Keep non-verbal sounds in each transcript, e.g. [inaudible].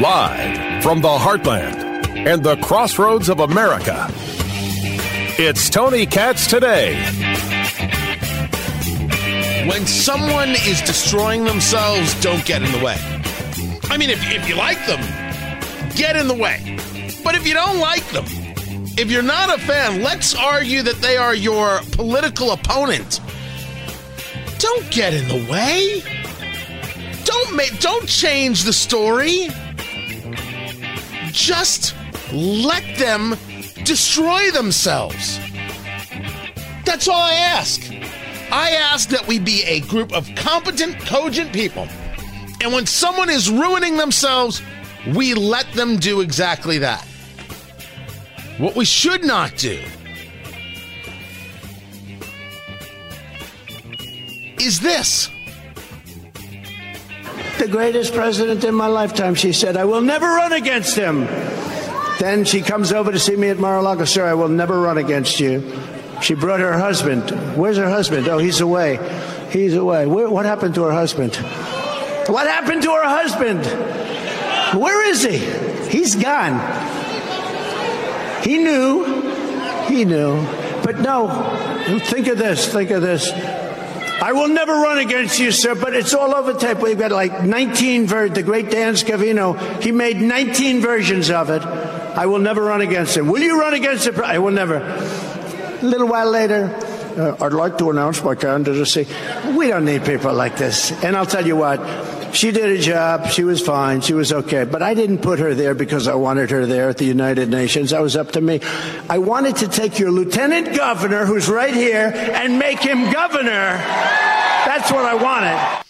Live from the heartland and the crossroads of America, it's Tony Katz today. When someone is destroying themselves, don't get in the way. I mean, if, if you like them, get in the way. But if you don't like them, if you're not a fan, let's argue that they are your political opponent. Don't get in the way. Don't make don't change the story. Just let them destroy themselves. That's all I ask. I ask that we be a group of competent, cogent people. And when someone is ruining themselves, we let them do exactly that. What we should not do is this. The greatest president in my lifetime, she said. I will never run against him. Then she comes over to see me at Mar-a-Lago. Sir, I will never run against you. She brought her husband. Where's her husband? Oh, he's away. He's away. Where, what happened to her husband? What happened to her husband? Where is he? He's gone. He knew. He knew. But no, think of this. Think of this. I will never run against you, sir, but it's all over tape. We've got like 19 ver The great Dan Scavino, he made 19 versions of it. I will never run against him. Will you run against him? I will never. A little while later, uh, I'd like to announce my candidacy. We don't need people like this. And I'll tell you what, she did a job. She was fine. She was okay. But I didn't put her there because I wanted her there at the United Nations. That was up to me. I wanted to take your lieutenant governor, who's right here, and make him governor. That's what I wanted.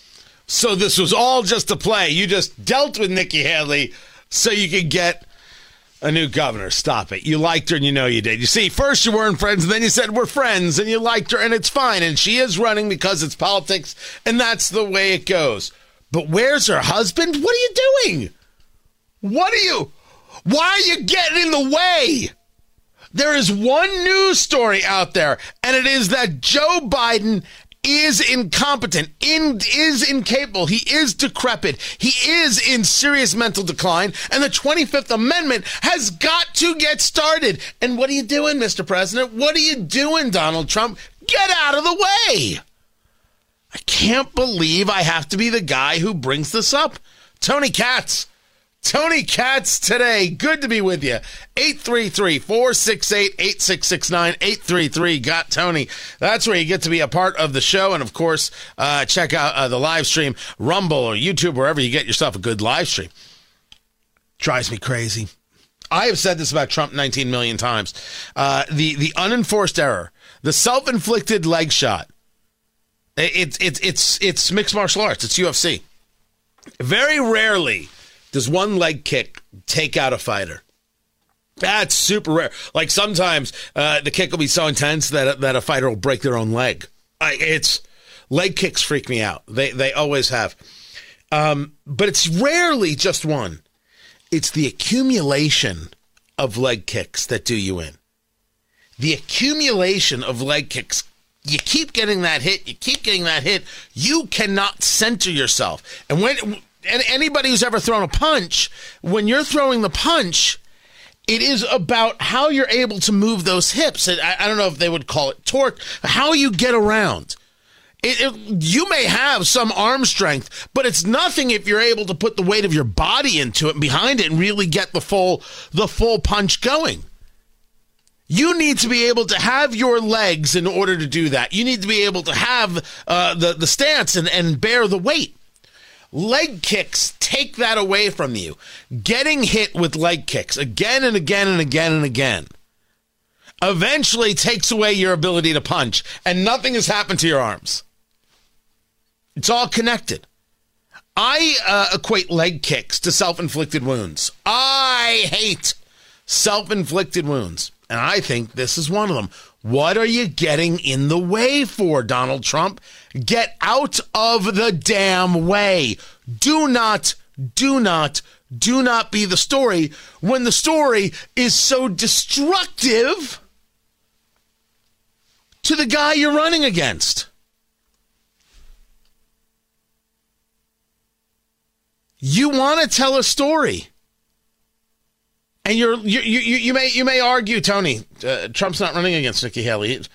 So this was all just a play. You just dealt with Nikki Haley so you could get a new governor. Stop it. You liked her and you know you did. You see, first you weren't friends and then you said we're friends and you liked her and it's fine. And she is running because it's politics and that's the way it goes. But where's her husband? What are you doing? What are you? Why are you getting in the way? There is one news story out there, and it is that Joe Biden is incompetent, in, is incapable, he is decrepit, he is in serious mental decline, and the 25th Amendment has got to get started. And what are you doing, Mr. President? What are you doing, Donald Trump? Get out of the way! I can't believe I have to be the guy who brings this up. Tony Katz. Tony Katz today. Good to be with you. 833 468 8669. 833 Got Tony. That's where you get to be a part of the show. And of course, uh, check out uh, the live stream, Rumble or YouTube, wherever you get yourself a good live stream. Drives me crazy. I have said this about Trump 19 million times. Uh, the, the unenforced error, the self inflicted leg shot it's it's it's it's mixed martial arts. It's UFC. Very rarely does one leg kick take out a fighter. That's super rare. Like sometimes uh, the kick will be so intense that that a fighter will break their own leg. I, it's leg kicks freak me out. They they always have. Um, but it's rarely just one. It's the accumulation of leg kicks that do you in. The accumulation of leg kicks you keep getting that hit, you keep getting that hit, you cannot center yourself. And when and anybody who's ever thrown a punch, when you're throwing the punch, it is about how you're able to move those hips. I, I don't know if they would call it torque, how you get around. It, it, you may have some arm strength, but it's nothing if you're able to put the weight of your body into it behind it and really get the full the full punch going. You need to be able to have your legs in order to do that. You need to be able to have uh, the, the stance and, and bear the weight. Leg kicks take that away from you. Getting hit with leg kicks again and again and again and again eventually takes away your ability to punch, and nothing has happened to your arms. It's all connected. I uh, equate leg kicks to self inflicted wounds. I hate self inflicted wounds. And I think this is one of them. What are you getting in the way for, Donald Trump? Get out of the damn way. Do not, do not, do not be the story when the story is so destructive to the guy you're running against. You want to tell a story. And you're, you, you, you may you may argue, Tony, uh, Trump's not running against Nikki Haley. It's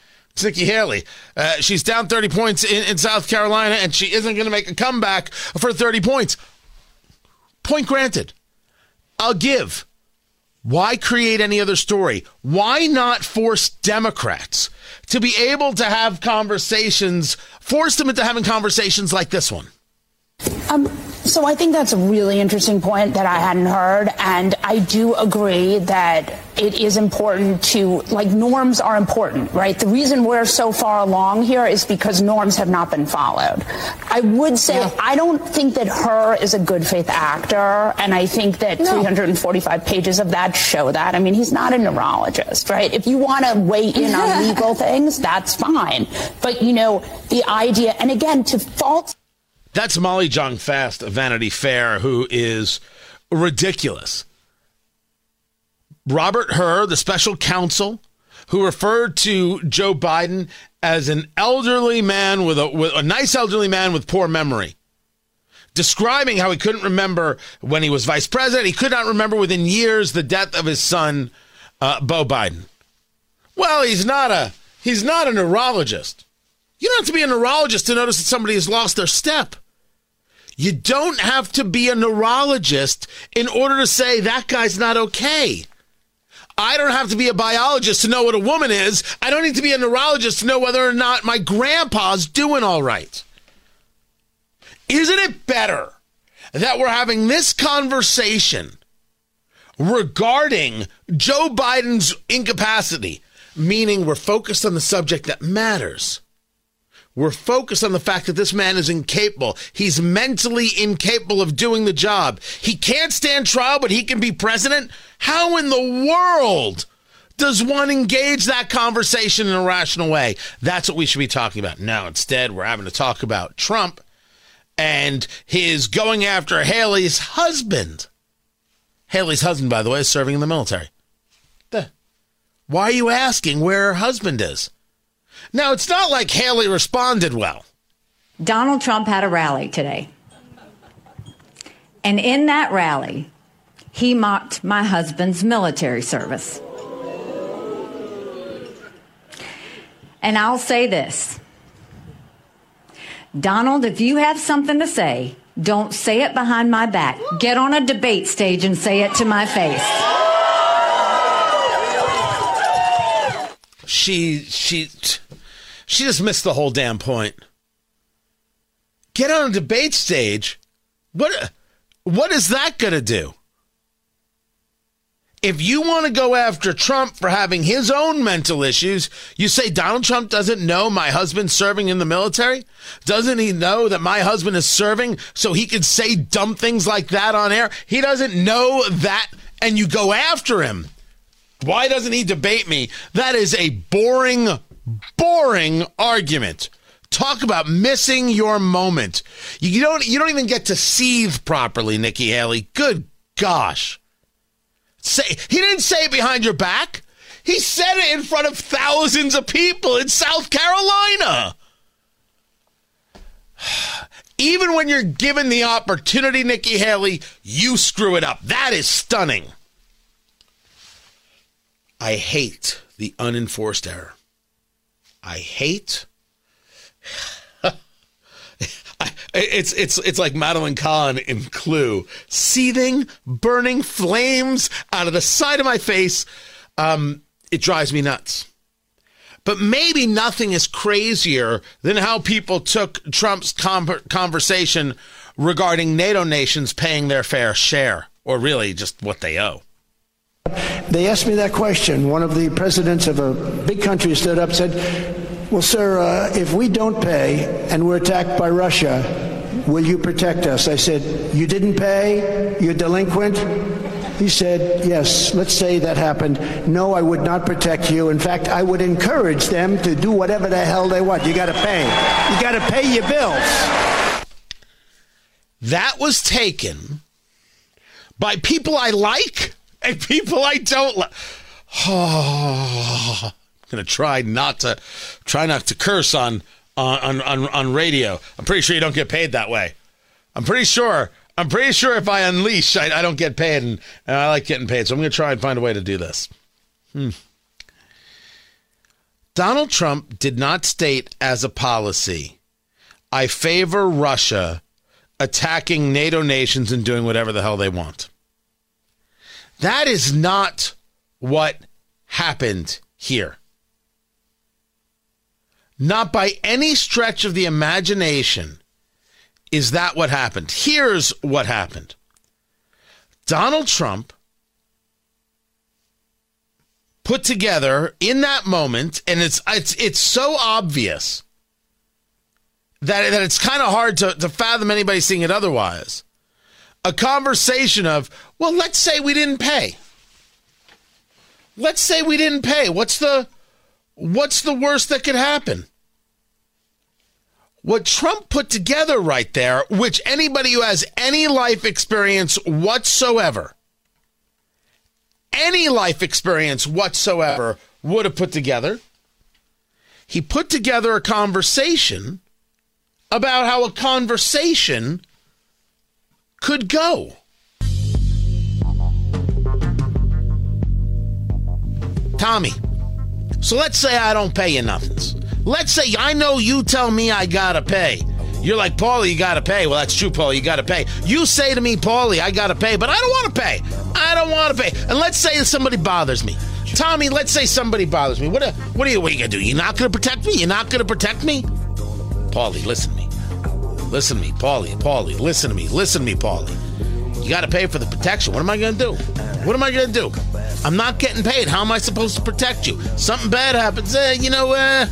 Nikki Haley. Uh, she's down 30 points in, in South Carolina, and she isn't going to make a comeback for 30 points. Point granted. I'll give. Why create any other story? Why not force Democrats to be able to have conversations, force them into having conversations like this one? Um, so I think that's a really interesting point that I hadn't heard. And I do agree that it is important to, like, norms are important, right? The reason we're so far along here is because norms have not been followed. I would say yeah. I don't think that Hur is a good faith actor. And I think that no. 345 pages of that show that. I mean, he's not a neurologist, right? If you want to weigh in on [laughs] legal things, that's fine. But, you know, the idea, and again, to fault that's Molly Jong-Fast of Vanity Fair, who is ridiculous. Robert Hur, the special counsel, who referred to Joe Biden as an elderly man with a, with a nice elderly man with poor memory, describing how he couldn't remember when he was vice president. He could not remember within years the death of his son, uh, Beau Biden. Well, he's not a he's not a neurologist. You don't have to be a neurologist to notice that somebody has lost their step. You don't have to be a neurologist in order to say that guy's not okay. I don't have to be a biologist to know what a woman is. I don't need to be a neurologist to know whether or not my grandpa's doing all right. Isn't it better that we're having this conversation regarding Joe Biden's incapacity, meaning we're focused on the subject that matters? We're focused on the fact that this man is incapable. He's mentally incapable of doing the job. He can't stand trial, but he can be president. How in the world does one engage that conversation in a rational way? That's what we should be talking about. No, instead, we're having to talk about Trump and his going after Haley's husband. Haley's husband, by the way, is serving in the military. Why are you asking where her husband is? Now, it's not like Haley responded well. Donald Trump had a rally today. And in that rally, he mocked my husband's military service. And I'll say this Donald, if you have something to say, don't say it behind my back. Get on a debate stage and say it to my face. She, she, she just missed the whole damn point. Get on a debate stage. What what is that going to do? If you want to go after Trump for having his own mental issues, you say Donald Trump doesn't know my husband's serving in the military? Doesn't he know that my husband is serving so he can say dumb things like that on air? He doesn't know that, and you go after him. Why doesn't he debate me? That is a boring boring argument. Talk about missing your moment. You don't you don't even get to seethe properly, Nikki Haley. Good gosh. Say he didn't say it behind your back. He said it in front of thousands of people in South Carolina. [sighs] Even when you're given the opportunity, Nikki Haley, you screw it up. That is stunning. I hate the unenforced error. I hate. [laughs] it's it's it's like Madeline Kahn in Clue, seething, burning flames out of the side of my face. Um, it drives me nuts. But maybe nothing is crazier than how people took Trump's conversation regarding NATO nations paying their fair share, or really just what they owe. They asked me that question. One of the presidents of a big country stood up and said, Well, sir, uh, if we don't pay and we're attacked by Russia, will you protect us? I said, You didn't pay? You're delinquent? He said, Yes, let's say that happened. No, I would not protect you. In fact, I would encourage them to do whatever the hell they want. You got to pay. You got to pay your bills. That was taken by people I like and people I don't like. Oh, [sighs] I'm gonna try not to try not to curse on on on on radio. I'm pretty sure you don't get paid that way. I'm pretty sure. I'm pretty sure if I unleash, I, I don't get paid, and, and, I like getting paid. So I'm gonna try and find a way to do this. Hmm. Donald Trump did not state as a policy, I favor Russia attacking NATO nations and doing whatever the hell they want. That is not what happened here. Not by any stretch of the imagination is that what happened. Here's what happened Donald Trump put together in that moment, and it's it's it's so obvious that that it's kind of hard to, to fathom anybody seeing it otherwise. A conversation of, well, let's say we didn't pay. Let's say we didn't pay. What's the what's the worst that could happen? What Trump put together right there, which anybody who has any life experience whatsoever, any life experience whatsoever would have put together. He put together a conversation about how a conversation could go. Tommy, so let's say I don't pay you nothings. Let's say I know you tell me I gotta pay. You're like, Paulie, you gotta pay. Well, that's true, Paulie, you gotta pay. You say to me, Paulie, I gotta pay, but I don't wanna pay. I don't wanna pay. And let's say somebody bothers me. Tommy, let's say somebody bothers me. What, what are you, what are you gonna do? You're not gonna protect me? You're not gonna protect me? Paulie, listen to me. Listen to me, Paulie, Paulie, listen to me, listen to me, Paulie. You got to pay for the protection. What am I going to do? What am I going to do? I'm not getting paid. How am I supposed to protect you? Something bad happens. Eh, you know, uh,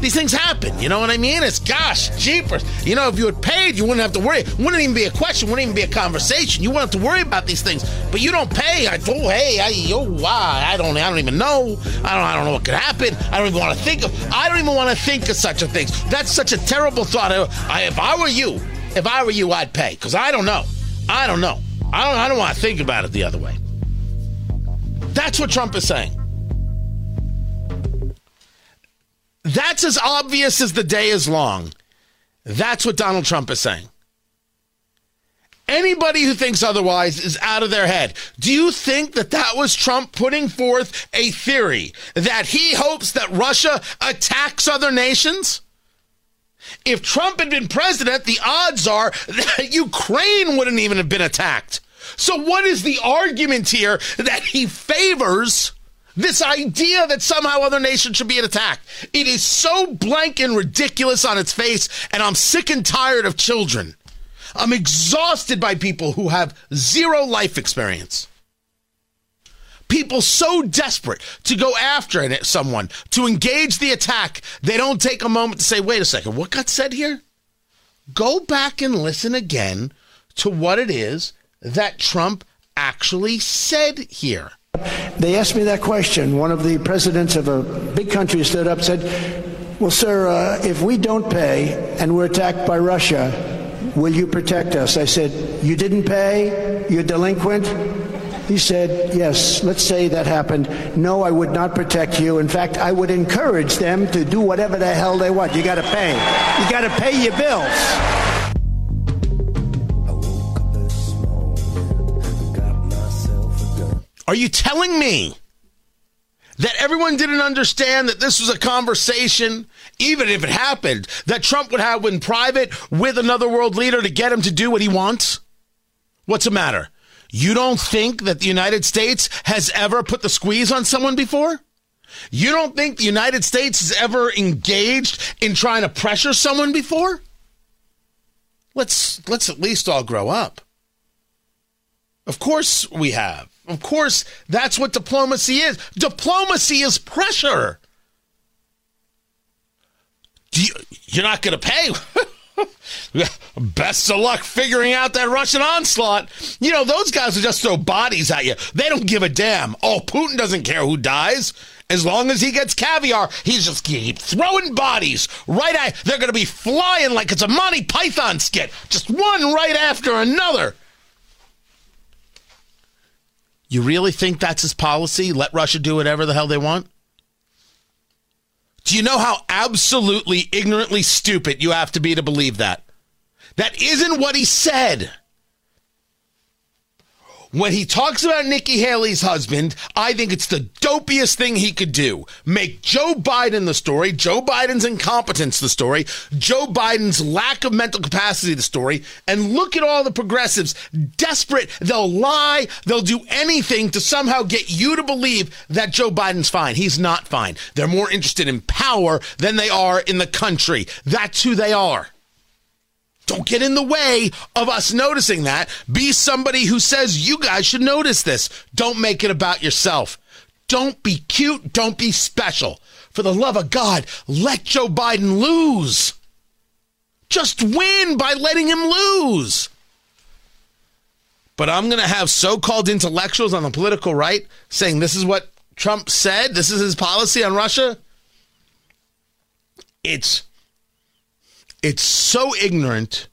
these things happen. You know what I mean? It's gosh, jeepers. You know, if you had paid, you wouldn't have to worry. Wouldn't even be a question. Wouldn't even be a conversation. You wouldn't have to worry about these things. But you don't pay. I oh hey, I oh why? I don't. I don't even know. I don't. I don't know what could happen. I don't even want to think of. I don't even want to think of such a thing. That's such a terrible thought. I, I, if I were you, if I were you, I'd pay because I don't know. I don't know. I don't. I don't want to think about it the other way. That's what Trump is saying. That's as obvious as the day is long. That's what Donald Trump is saying. Anybody who thinks otherwise is out of their head. Do you think that that was Trump putting forth a theory that he hopes that Russia attacks other nations? If Trump had been president, the odds are that Ukraine wouldn't even have been attacked. So, what is the argument here that he favors this idea that somehow other nations should be attacked. It is so blank and ridiculous on its face, and I'm sick and tired of children. I'm exhausted by people who have zero life experience. People so desperate to go after someone, to engage the attack, they don't take a moment to say, wait a second, what got said here? Go back and listen again to what it is that Trump actually said here. They asked me that question. One of the presidents of a big country stood up and said, Well, sir, uh, if we don't pay and we're attacked by Russia, will you protect us? I said, You didn't pay? You're delinquent? He said, Yes, let's say that happened. No, I would not protect you. In fact, I would encourage them to do whatever the hell they want. You got to pay. You got to pay your bills. Are you telling me that everyone didn't understand that this was a conversation, even if it happened, that Trump would have in private with another world leader to get him to do what he wants? What's the matter? You don't think that the United States has ever put the squeeze on someone before? You don't think the United States has ever engaged in trying to pressure someone before? Let's let's at least all grow up. Of course we have. Of course, that's what diplomacy is. Diplomacy is pressure. You, you're not going to pay. [laughs] [laughs] Best of luck figuring out that Russian onslaught. You know, those guys will just throw bodies at you. They don't give a damn. Oh, Putin doesn't care who dies. As long as he gets caviar, he's just keep throwing bodies right at. They're going to be flying like it's a Monty Python skit, just one right after another. You really think that's his policy? Let Russia do whatever the hell they want? Do you know how absolutely ignorantly stupid you have to be to believe that? That isn't what he said. When he talks about Nikki Haley's husband, I think it's the dopiest thing he could do. Make Joe Biden the story, Joe Biden's incompetence the story, Joe Biden's lack of mental capacity the story, and look at all the progressives desperate. They'll lie, they'll do anything to somehow get you to believe that Joe Biden's fine. He's not fine. They're more interested in power than they are in the country. That's who they are. Don't get in the way of us noticing that. Be somebody who says you guys should notice this. Don't make it about yourself. Don't be cute. Don't be special. For the love of God, let Joe Biden lose. Just win by letting him lose. But I'm going to have so called intellectuals on the political right saying this is what Trump said, this is his policy on Russia. It's it's so ignorant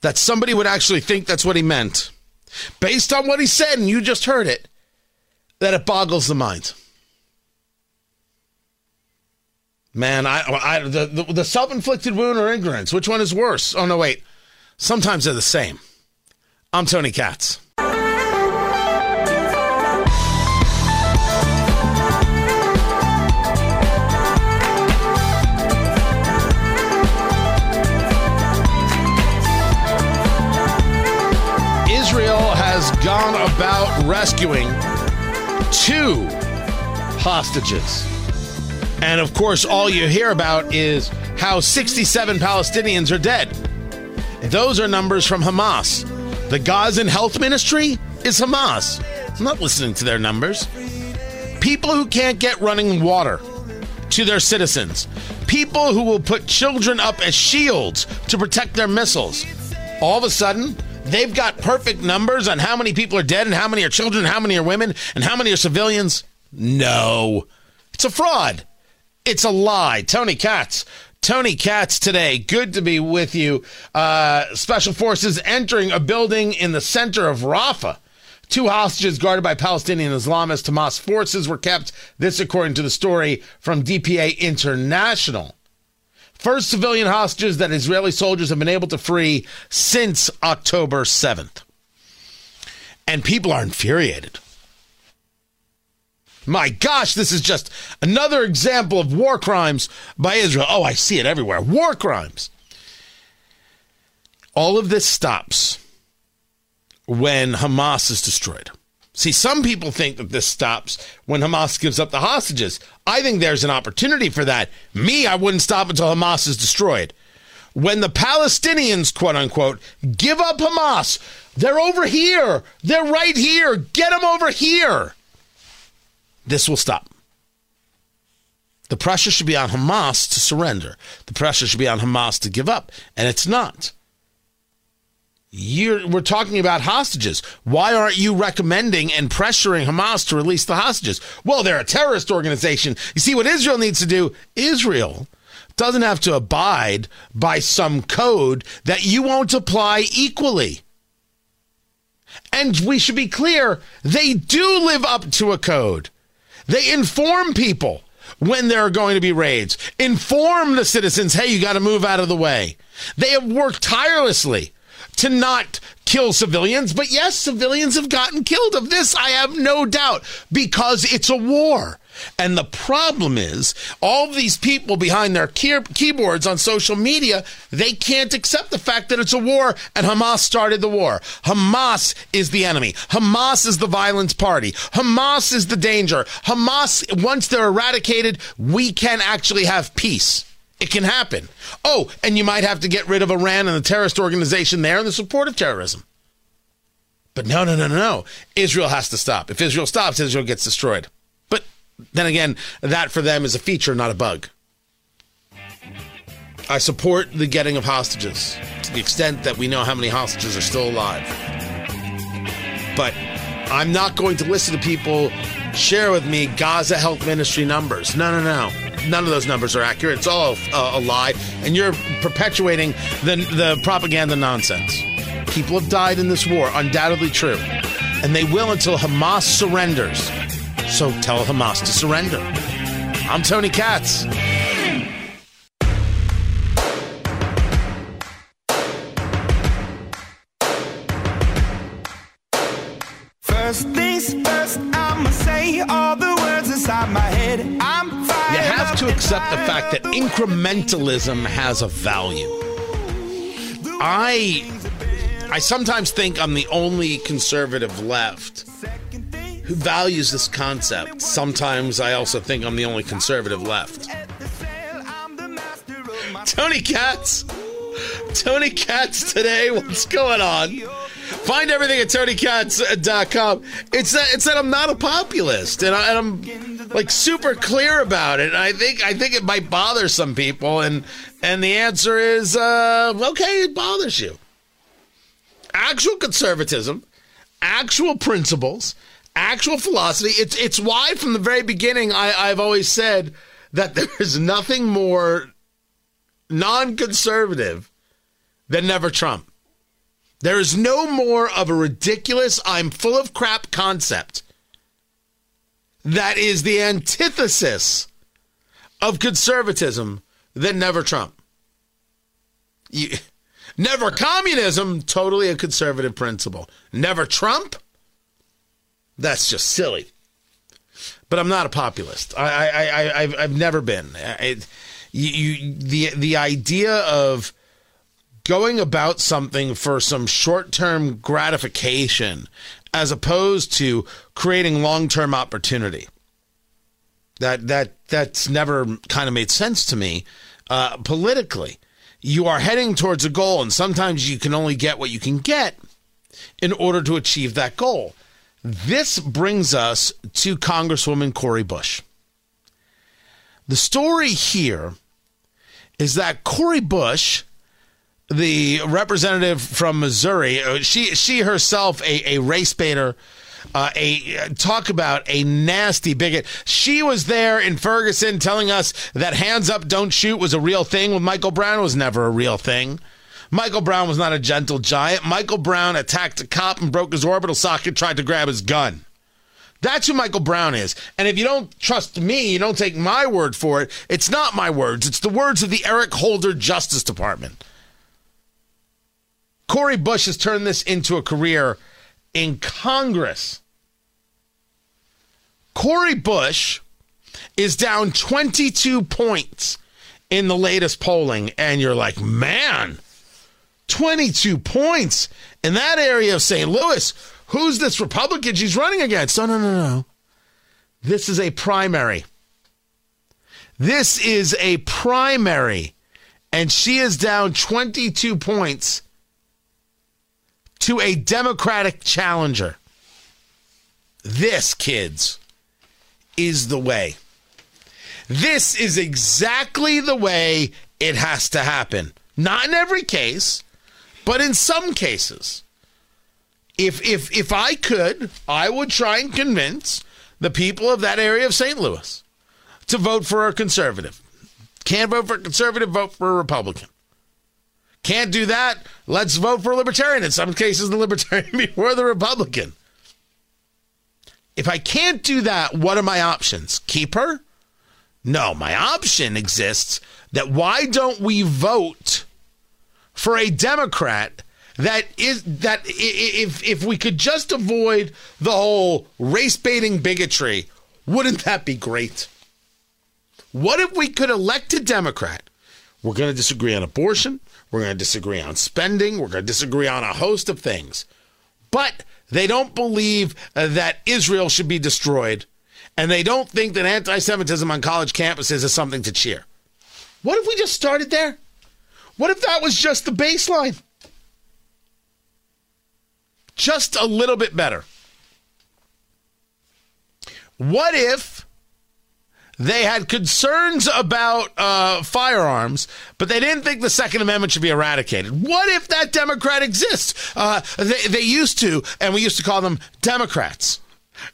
that somebody would actually think that's what he meant, based on what he said, and you just heard it, that it boggles the mind. Man, I, I the, the, the self inflicted wound or ignorance, which one is worse? Oh, no, wait. Sometimes they're the same. I'm Tony Katz. Gone about rescuing two hostages. And of course, all you hear about is how 67 Palestinians are dead. Those are numbers from Hamas. The Gazan Health Ministry is Hamas. I'm not listening to their numbers. People who can't get running water to their citizens. People who will put children up as shields to protect their missiles. All of a sudden, they've got perfect numbers on how many people are dead and how many are children, how many are women, and how many are civilians? No. It's a fraud. It's a lie. Tony Katz. Tony Katz today. Good to be with you. Uh, Special forces entering a building in the center of Rafah. Two hostages guarded by Palestinian Islamist Hamas forces were kept. This, according to the story from DPA International. First civilian hostages that Israeli soldiers have been able to free since October 7th. And people are infuriated. My gosh, this is just another example of war crimes by Israel. Oh, I see it everywhere. War crimes. All of this stops when Hamas is destroyed. See, some people think that this stops when Hamas gives up the hostages. I think there's an opportunity for that. Me, I wouldn't stop until Hamas is destroyed. When the Palestinians, quote unquote, give up Hamas, they're over here. They're right here. Get them over here. This will stop. The pressure should be on Hamas to surrender. The pressure should be on Hamas to give up. And it's not. You're, we're talking about hostages. Why aren't you recommending and pressuring Hamas to release the hostages? Well, they're a terrorist organization. You see, what Israel needs to do, Israel doesn't have to abide by some code that you won't apply equally. And we should be clear, they do live up to a code. They inform people when there are going to be raids, inform the citizens, hey, you got to move out of the way. They have worked tirelessly to not kill civilians, but yes, civilians have gotten killed. Of this, I have no doubt because it's a war. And the problem is, all these people behind their key- keyboards on social media, they can't accept the fact that it's a war and Hamas started the war. Hamas is the enemy. Hamas is the violence party. Hamas is the danger. Hamas, once they're eradicated, we can actually have peace. It can happen. Oh, and you might have to get rid of Iran and the terrorist organization there and the support of terrorism. But no, no, no, no, no. Israel has to stop. If Israel stops, Israel gets destroyed. But then again, that for them is a feature, not a bug. I support the getting of hostages to the extent that we know how many hostages are still alive. But I'm not going to listen to people share with me Gaza Health Ministry numbers. No, no, no. None of those numbers are accurate. It's all a, a lie. And you're perpetuating the, the propaganda nonsense. People have died in this war, undoubtedly true. And they will until Hamas surrenders. So tell Hamas to surrender. I'm Tony Katz. First I'ma say all the words inside my head. I'm You have to accept the fact that incrementalism has a value. I I sometimes think I'm the only conservative left who values this concept. Sometimes I also think I'm the only conservative left. Tony Katz. Tony Katz today. What's going on? Find everything at TonyKatz.com. It's that it's that I'm not a populist, and, I, am like super clear about it. And I think I think it might bother some people, and and the answer is uh, okay. It bothers you. Actual conservatism, actual principles, actual philosophy. It's it's why from the very beginning I, I've always said that there is nothing more non-conservative than never Trump. There is no more of a ridiculous, I'm full of crap concept that is the antithesis of conservatism than never Trump. You, never communism, totally a conservative principle. Never Trump, that's just silly. But I'm not a populist. I, I, I, I've, I've never been. I, you, you, the, the idea of going about something for some short term gratification as opposed to creating long term opportunity. That that that's never kind of made sense to me uh, politically. You are heading towards a goal, and sometimes you can only get what you can get in order to achieve that goal. This brings us to Congresswoman Cori Bush. The story here is that Cori Bush the representative from Missouri, uh, she she herself a, a race baiter. Uh, a talk about a nasty bigot. She was there in Ferguson telling us that hands up, don't shoot was a real thing. When Michael Brown was never a real thing. Michael Brown was not a gentle giant. Michael Brown attacked a cop and broke his orbital socket, tried to grab his gun. That's who Michael Brown is. And if you don't trust me, you don't take my word for it. It's not my words. It's the words of the Eric Holder Justice Department. Cori Bush has turned this into a career in Congress. Cori Bush is down 22 points in the latest polling, and you're like, man, 22 points in that area of St. Louis. Who's this Republican she's running against? No, no, no, no. This is a primary. This is a primary, and she is down 22 points to a Democratic challenger. This, kids, is the way. This is exactly the way it has to happen. Not in every case, but in some cases. If if if I could, I would try and convince the people of that area of St. Louis to vote for a conservative. Can't vote for a conservative, vote for a Republican. Can't do that. Let's vote for a libertarian. In some cases, the libertarian [laughs] before the Republican. If I can't do that, what are my options? Keep her? No, my option exists that why don't we vote for a Democrat that is that if if we could just avoid the whole race baiting bigotry, wouldn't that be great? What if we could elect a Democrat? We're going to disagree on abortion. We're going to disagree on spending. We're going to disagree on a host of things. But they don't believe uh, that Israel should be destroyed. And they don't think that anti Semitism on college campuses is something to cheer. What if we just started there? What if that was just the baseline? Just a little bit better. What if They had concerns about uh, firearms, but they didn't think the Second Amendment should be eradicated. What if that Democrat exists? Uh, they, they used to, and we used to call them Democrats.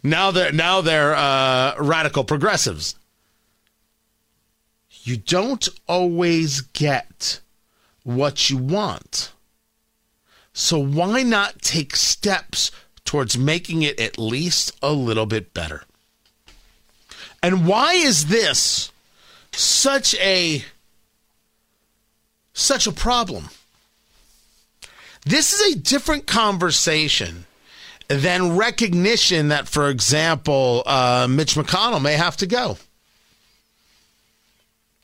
Now they're now they're uh, radical progressives. You don't always get what you want. So why not take steps towards making it at least a little bit better? And why is this such a such a problem? This is a different conversation than recognition that, for example, uh, Mitch McConnell may have to go.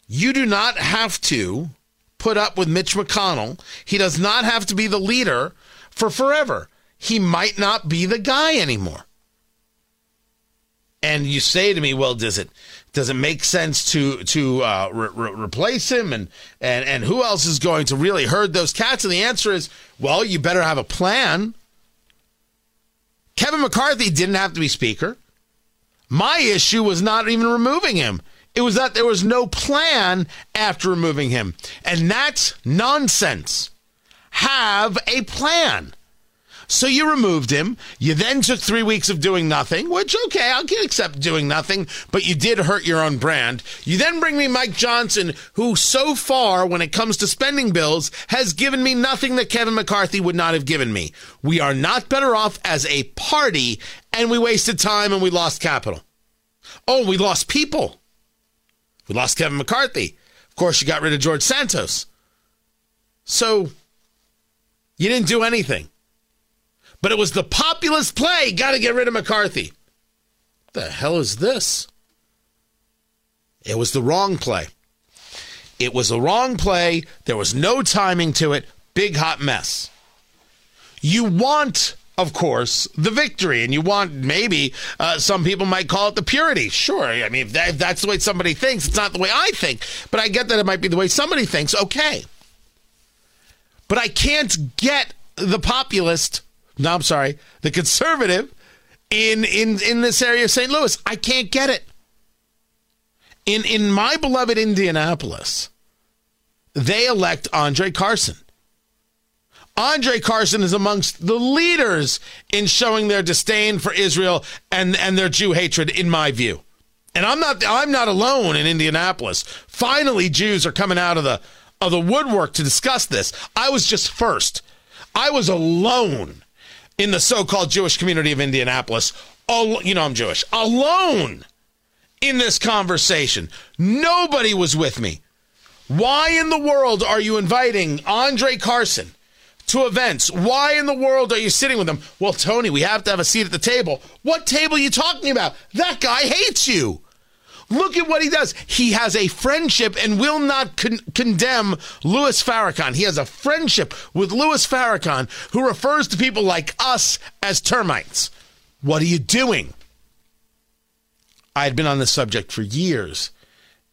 You do not have to put up with Mitch McConnell. He does not have to be the leader for forever. He might not be the guy anymore. And you say to me, well, does it does it make sense to to uh, re- re- replace him? And and and who else is going to really herd those cats? And the answer is, well, you better have a plan. Kevin McCarthy didn't have to be speaker. My issue was not even removing him. It was that there was no plan after removing him. And that's nonsense. Have a plan. So you removed him. You then took three weeks of doing nothing, which, okay, I'll accept doing nothing, but you did hurt your own brand. You then bring me Mike Johnson, who so far, when it comes to spending bills, has given me nothing that Kevin McCarthy would not have given me. We are not better off as a party, and we wasted time and we lost capital. Oh, we lost people. We lost Kevin McCarthy. Of course, you got rid of George Santos. So you didn't do anything. But it was the populist play. Got to get rid of McCarthy. The hell is this? It was the wrong play. It was the wrong play. There was no timing to it. Big hot mess. You want, of course, the victory, and you want maybe uh, some people might call it the purity. Sure, I mean if, that, if that's the way somebody thinks, it's not the way I think. But I get that it might be the way somebody thinks. Okay, but I can't get the populist no, I'm sorry, the conservative in in in this area of St. Louis. I can't get it. In in my beloved Indianapolis, they elect Andre Carson. Andre Carson is amongst the leaders in showing their disdain for Israel and, and their Jew hatred, in my view. And I'm not I'm not alone in Indianapolis. Finally, Jews are coming out of the of the woodwork to discuss this. I was just first. I was alone in the so-called Jewish community of Indianapolis. You know, I'm Jewish. Alone in this conversation, nobody was with me. Why in the world are you inviting Andre Carson to events? Why in the world are you sitting with him? Well, Tony, we have to have a seat at the table. What table are you talking about? That guy hates you. Look at what he does. He has a friendship and will not con- condemn Louis Farrakhan. He has a friendship with Louis Farrakhan, who refers to people like us as termites. What are you doing? I had been on this subject for years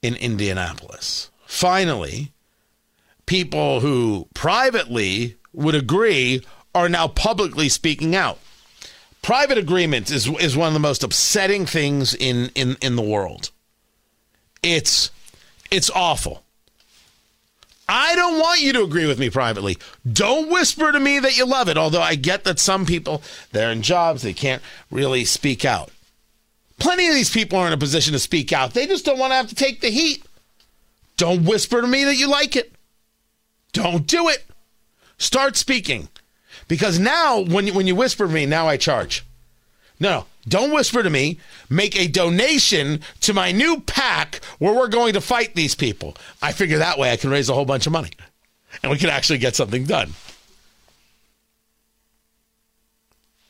in Indianapolis. Finally, people who privately would agree are now publicly speaking out. Private agreement is, is one of the most upsetting things in, in, in the world. It's it's awful. I don't want you to agree with me privately. Don't whisper to me that you love it, although I get that some people they're in jobs, they can't really speak out. Plenty of these people are in a position to speak out. They just don't want to have to take the heat. Don't whisper to me that you like it. Don't do it. Start speaking. Because now when you, when you whisper to me, now I charge. No. Don't whisper to me. Make a donation to my new PAC where we're going to fight these people. I figure that way I can raise a whole bunch of money and we can actually get something done.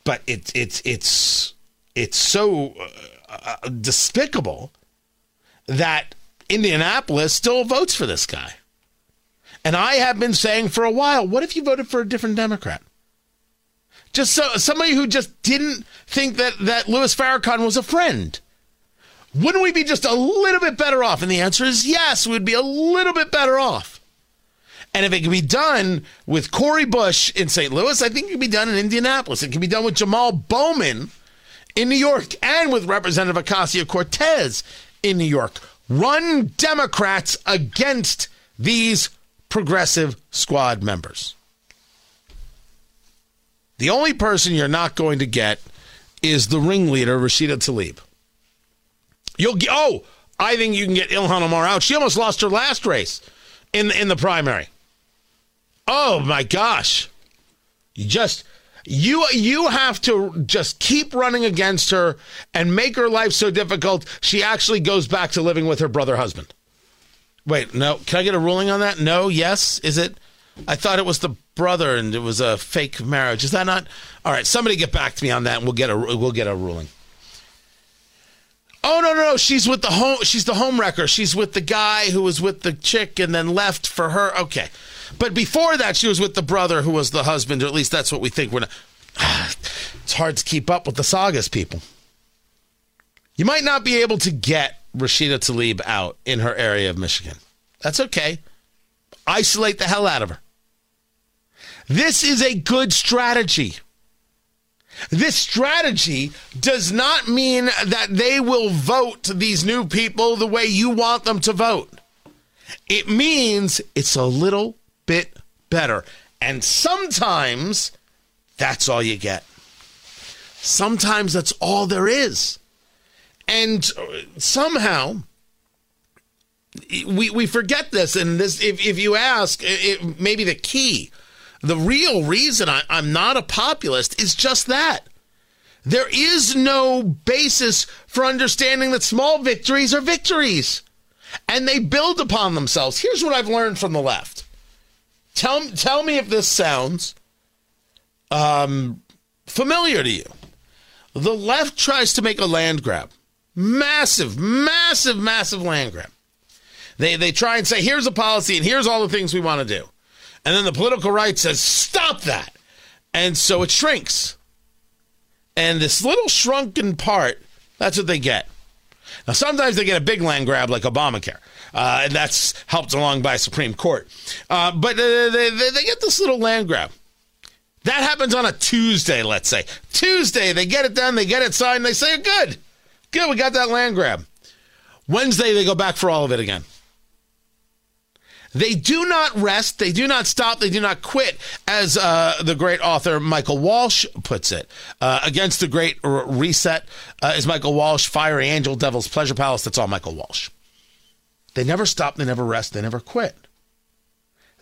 But it's it's it's it's so uh, uh, despicable that Indianapolis still votes for this guy. And I have been saying for a while, what if you voted for a different Democrat? Just so somebody who just didn't think that that Louis Farrakhan was a friend. Wouldn't we be just a little bit better off? And the answer is yes, we'd be a little bit better off. And if it can be done with Cori Bush in St. Louis, I think it can be done in Indianapolis. It can be done with Jamal Bowman in New York and with Representative Ocasio Cortez in New York. Run Democrats against these progressive squad members. The only person you're not going to get is the ringleader, Rashida Tlaib. You'll get, oh, I think you can get Ilhan Omar out. She almost lost her last race in in the primary. Oh my gosh. You just you you have to just keep running against her and make her life so difficult she actually goes back to living with her brother husband. Wait, no. Can I get a ruling on that? No, yes. Is it I thought it was the brother and it was a fake marriage. Is that not? All right, somebody get back to me on that and we'll get a we'll get a ruling. Oh no no no! She's with the home. She's the home wrecker. She's with the guy who was with the chick and then left for her. Okay, but before that, she was with the brother who was the husband, or at least that's what we think. We're not. [sighs] It's hard to keep up with the sagas, people. You might not be able to get Rashida Tlaib out in her area of Michigan. That's okay. Isolate the hell out of her. This is a good strategy. This strategy does not mean that they will vote these new people the way you want them to vote. It means it's a little bit better. And sometimes that's all you get. Sometimes that's all there is. And somehow we, we forget this. And this, if, if you ask, it, maybe the key, the real reason I, I'm not a populist is just that. There is no basis for understanding that small victories are victories and they build upon themselves. Here's what I've learned from the left. Tell, tell me if this sounds um, familiar to you. The left tries to make a land grab. Massive, massive, massive land grab. They, they try and say, here's a policy and here's all the things we want to do. And then the political right says, stop that. And so it shrinks. And this little shrunken part, that's what they get. Now, sometimes they get a big land grab like Obamacare. Uh, and that's helped along by Supreme Court. Uh, but they, they, they get this little land grab. That happens on a Tuesday, let's say. Tuesday, they get it done, they get it signed, they say, good, good, we got that land grab. Wednesday, they go back for all of it again. They do not rest, they do not stop, they do not quit, as uh, the great author Michael Walsh puts it. Uh, against the Great R- Reset uh, is Michael Walsh, Fiery Angel, Devil's Pleasure Palace. That's all Michael Walsh. They never stop, they never rest, they never quit.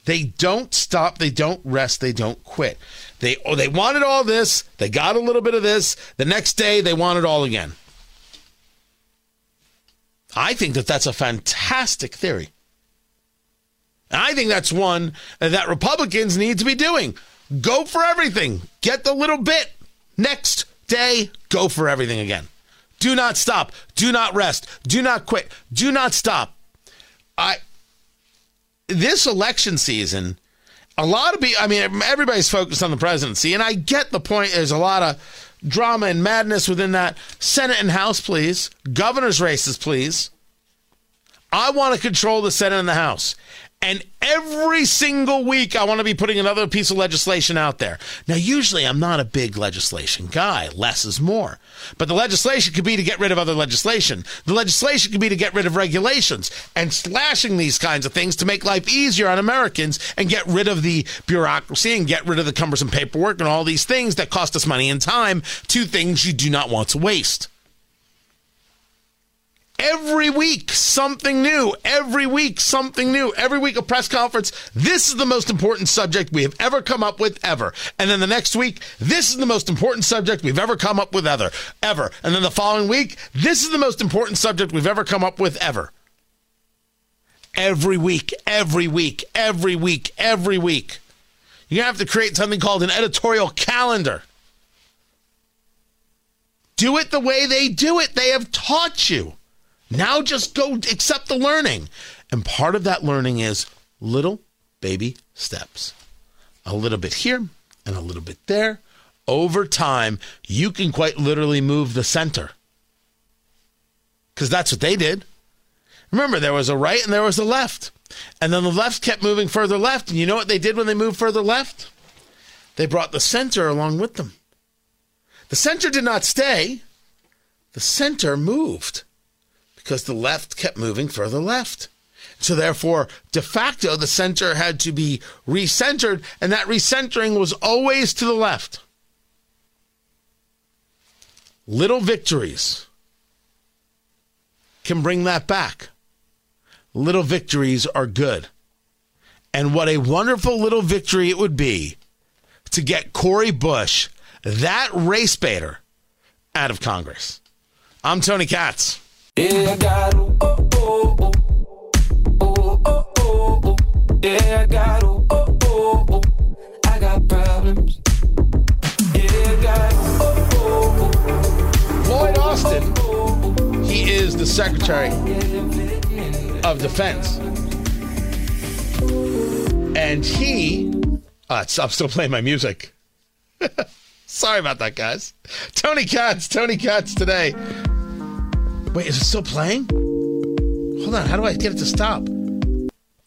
They don't stop, they don't rest, they don't quit. They oh, they wanted all this, they got a little bit of this. The next day, they want it all again. I think that that's a fantastic theory. I think that's one that Republicans need to be doing. Go for everything. Get the little bit. Next day, go for everything again. Do not stop. Do not rest. Do not quit. Do not stop. I this election season, a lot of people, I mean, everybody's focused on the presidency, and I get the point. There's a lot of drama and madness within that. Senate and House, please. Governor's races, please. I want to control the Senate and the House. And every single week, I want to be putting another piece of legislation out there. Now, usually I'm not a big legislation guy. Less is more. But the legislation could be to get rid of other legislation. The legislation could be to get rid of regulations and slashing these kinds of things to make life easier on Americans and get rid of the bureaucracy and get rid of the cumbersome paperwork and all these things that cost us money and time two things you do not want to waste. Every week, something new. Every week, something new. Every week, a press conference. This is the most important subject we have ever come up with, ever. And then the next week, this is the most important subject we've ever come up with, ever. Ever. And then the following week, this is the most important subject we've ever come up with, ever. Every week, every week, every week, every week. You're going to have to create something called an editorial calendar. Do it the way they do it. They have taught you. Now just go accept the learning. And part of that learning is little baby steps. A little bit here and a little bit there. Over time, you can quite literally move the center. Because that's what they did. Remember, there was a right and there was a left. And then the left kept moving further left. And you know what they did when they moved further left? They brought the center along with them. The center did not stay, the center moved because the left kept moving further left. So therefore, de facto, the center had to be recentered, and that recentering was always to the left. Little victories can bring that back. Little victories are good. And what a wonderful little victory it would be to get Cori Bush, that race baiter, out of Congress. I'm Tony Katz. Yeah, I got oh, oh, oh. Oh, oh, oh, oh. Yeah, I got oh, oh, oh, oh. I got problems. Oh, oh, oh. Lloyd Austin, he is the Secretary of Defense. And he, uh, I'm still playing my music. [laughs] Sorry about that, guys. Tony Katz, Tony Katz today. Wait, is it still playing? Hold on, how do I get it to stop?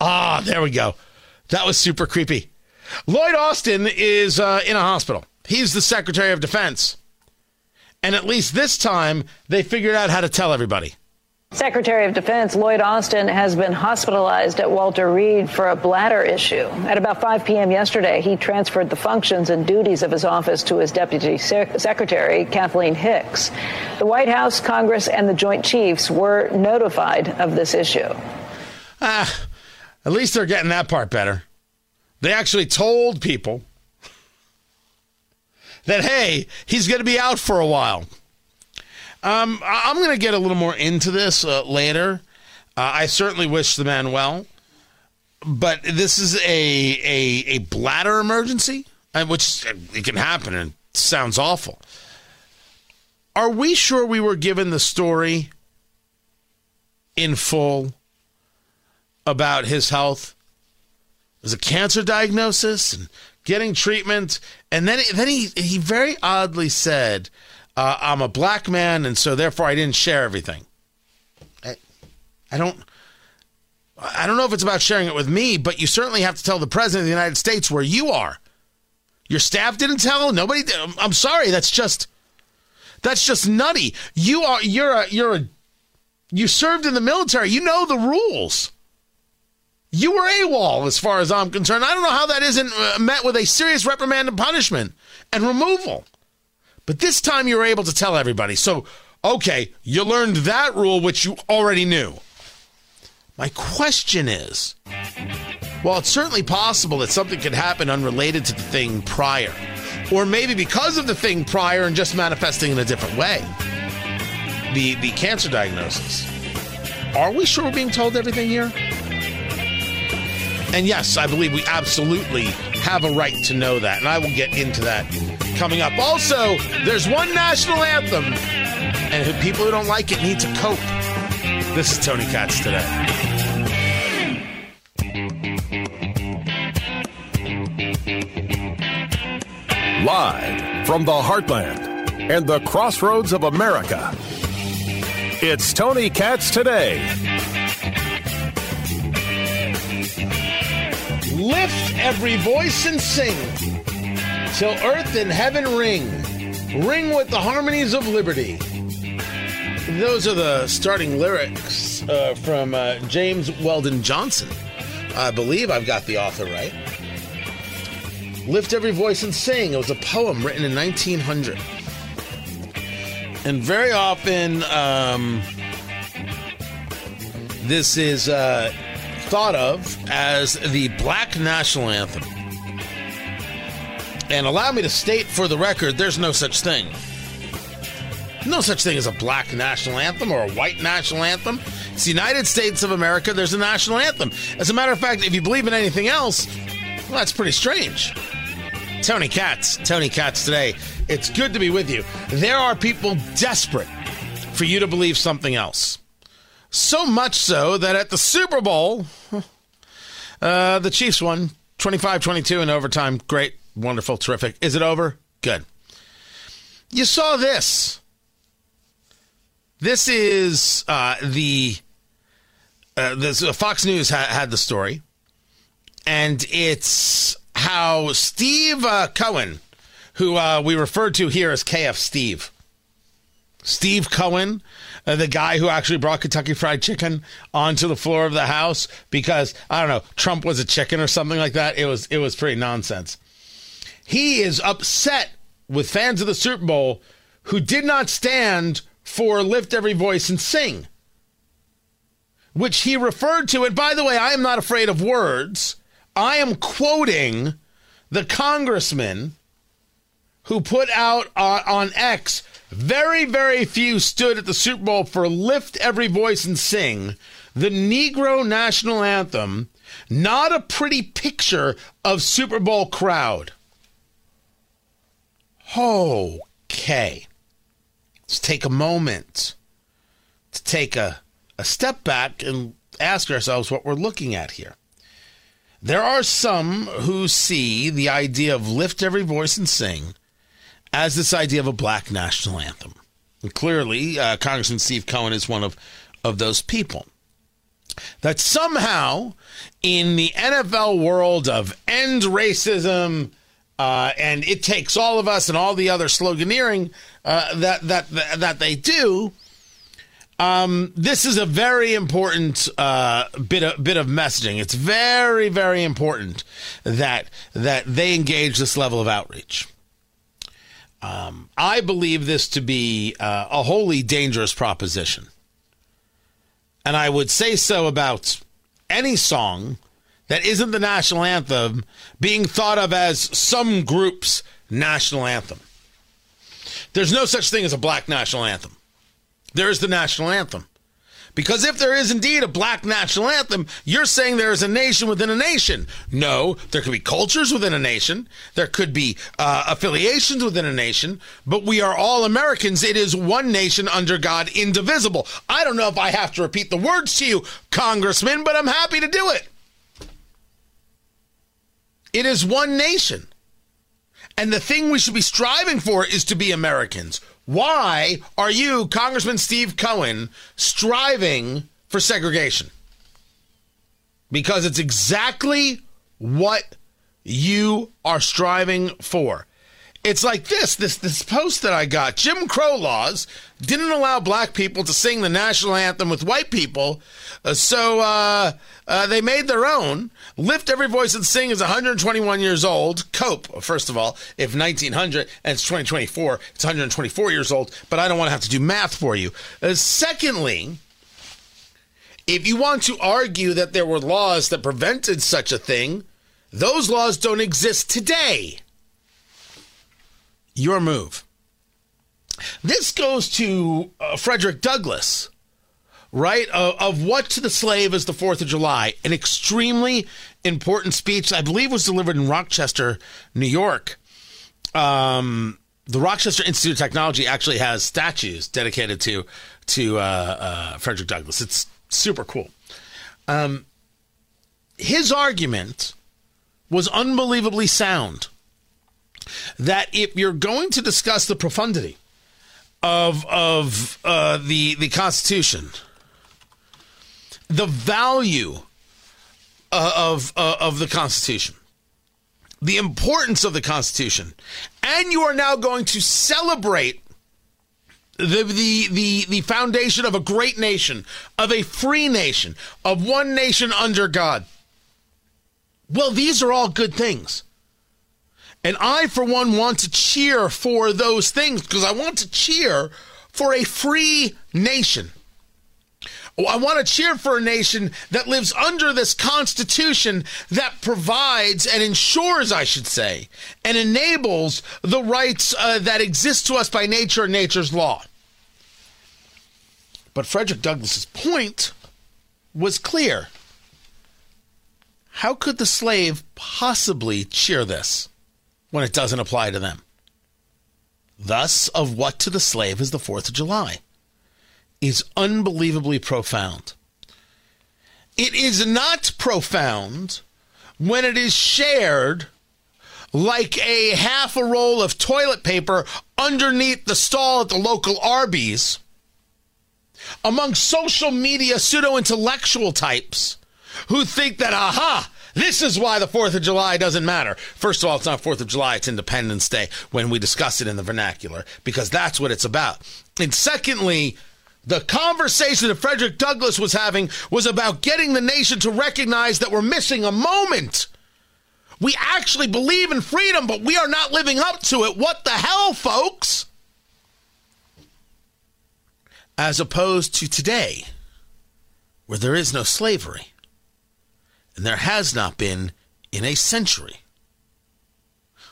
Ah, there we go. That was super creepy. Lloyd Austin is uh, in a hospital. He's the Secretary of Defense. And at least this time, they figured out how to tell everybody. Secretary of Defense Lloyd Austin has been hospitalized at Walter Reed for a bladder issue. At about 5 p.m. yesterday, he transferred the functions and duties of his office to his Deputy Sec- Secretary, Kathleen Hicks. The White House, Congress, and the Joint Chiefs were notified of this issue. Ah, at least they're getting that part better. They actually told people that, hey, he's going to be out for a while. Um, I'm going to get a little more into this uh, later. Uh, I certainly wish the man well, but this is a a, a bladder emergency, uh, which uh, it can happen and sounds awful. Are we sure we were given the story in full about his health? It was a cancer diagnosis and getting treatment, and then then he he very oddly said, uh, "I'm a black man, and so therefore I didn't share everything." I, I don't. I don't know if it's about sharing it with me, but you certainly have to tell the president of the United States where you are. Your staff didn't tell. Nobody. Did. I'm- sorry. That's just. That's just nutty. You are. You're a. You're a. You served in the military. You know the rules. You were AWOL, as far as I'm concerned. I don't know how that isn't uh, met with a serious reprimand and punishment and removal. But this time you were able to tell everybody. So, okay, you learned that rule, which you already knew. My question is while it's certainly possible that something could happen unrelated to the thing prior, or maybe because of the thing prior and just manifesting in a different way, the, the cancer diagnosis, are we sure we're being told everything here? And yes, I believe we absolutely have a right to know that. And I will get into that coming up. Also, there's one national anthem, and people who don't like it need to cope. This is Tony Katz today. Live from the heartland and the crossroads of America. It's Tony Katz today. Lift every voice and sing till earth and heaven ring. Ring with the harmonies of liberty. Those are the starting lyrics uh, from uh, James Weldon Johnson. I believe I've got the author right. Lift every voice and sing. It was a poem written in 1900. And very often, um, this is uh, thought of as the black national anthem. And allow me to state for the record there's no such thing. No such thing as a black national anthem or a white national anthem. It's the United States of America, there's a national anthem. As a matter of fact, if you believe in anything else, well, that's pretty strange. Tony Katz, Tony Katz today. It's good to be with you. There are people desperate for you to believe something else. So much so that at the Super Bowl, uh, the Chiefs won 25 22 in overtime. Great, wonderful, terrific. Is it over? Good. You saw this. This is uh, the. Uh, this, uh, Fox News ha- had the story, and it's how Steve uh, Cohen, who uh, we refer to here as KF Steve, Steve Cohen, uh, the guy who actually brought Kentucky Fried Chicken onto the floor of the House because I don't know Trump was a chicken or something like that. It was it was pretty nonsense. He is upset with fans of the Super Bowl who did not stand for lift every voice and sing, which he referred to. And by the way, I am not afraid of words. I am quoting the congressman who put out uh, on X very, very few stood at the Super Bowl for Lift Every Voice and Sing, the Negro national anthem, not a pretty picture of Super Bowl crowd. Okay. Let's take a moment to take a, a step back and ask ourselves what we're looking at here. There are some who see the idea of lift every voice and sing as this idea of a black national anthem. And clearly, uh, Congressman Steve Cohen is one of, of those people. That somehow, in the NFL world of end racism, uh, and it takes all of us and all the other sloganeering uh, that, that that they do. Um, this is a very important uh, bit of bit of messaging. It's very very important that that they engage this level of outreach. Um, I believe this to be uh, a wholly dangerous proposition. And I would say so about any song that isn't the national anthem being thought of as some group's national anthem. There's no such thing as a black national anthem. There is the national anthem. Because if there is indeed a black national anthem, you're saying there is a nation within a nation. No, there could be cultures within a nation, there could be uh, affiliations within a nation, but we are all Americans. It is one nation under God, indivisible. I don't know if I have to repeat the words to you, Congressman, but I'm happy to do it. It is one nation. And the thing we should be striving for is to be Americans. Why are you, Congressman Steve Cohen, striving for segregation? Because it's exactly what you are striving for. It's like this this this post that I got. Jim Crow laws didn't allow black people to sing the national anthem with white people, uh, so uh, uh, they made their own. Lift Every Voice and Sing is 121 years old. Cope, first of all, if 1900 and it's 2024, it's 124 years old. But I don't want to have to do math for you. Uh, secondly, if you want to argue that there were laws that prevented such a thing, those laws don't exist today your move. This goes to uh, Frederick Douglass, right? Of, of, what to the slave is the 4th of July. An extremely important speech, I believe, was delivered in Rochester, New York. Um, the Rochester Institute of Technology actually has statues dedicated to to uh, uh, Frederick Douglass. It's super cool. Um, his argument was unbelievably sound that if you're going to discuss the profundity of of uh, the the Constitution, the value uh, of uh, of the Constitution, the importance of the Constitution, and you are now going to celebrate the, the the the foundation of a great nation, of a free nation, of one nation under God. Well, these are all good things. And I, for one, want to cheer for those things because I want to cheer for a free nation. I want to cheer for a nation that lives under this Constitution that provides and ensures, I should say, and enables the rights uh, that exist to us by nature and nature's law. But Frederick Douglass's point was clear. How could the slave possibly cheer this? When it doesn't apply to them. Thus, of what to the slave is the 4th of July is unbelievably profound. It is not profound when it is shared like a half a roll of toilet paper underneath the stall at the local Arby's among social media pseudo intellectual types who think that, aha, This is why the 4th of July doesn't matter. First of all, it's not 4th of July, it's Independence Day when we discuss it in the vernacular, because that's what it's about. And secondly, the conversation that Frederick Douglass was having was about getting the nation to recognize that we're missing a moment. We actually believe in freedom, but we are not living up to it. What the hell, folks? As opposed to today, where there is no slavery, and there has not been in a century.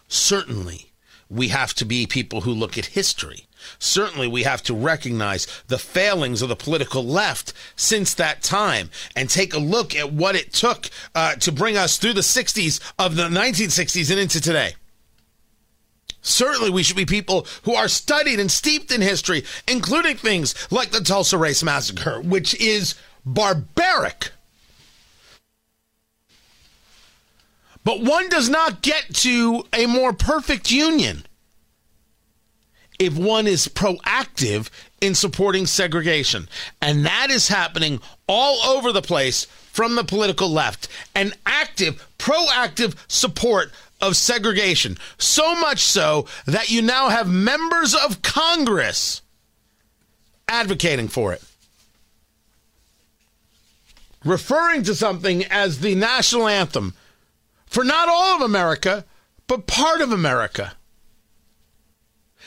Certainly, we have to be people who look at history. Certainly, we have to recognize the failings of the political left since that time and take a look at what it took uh, to bring us through the 60s of the 1960s and into today. Certainly, we should be people who are studied and steeped in history, including things like the Tulsa Race Massacre, which is barbaric. But one does not get to a more perfect union if one is proactive in supporting segregation. And that is happening all over the place from the political left. An active, proactive support of segregation. So much so that you now have members of Congress advocating for it. Referring to something as the national anthem for not all of America, but part of America.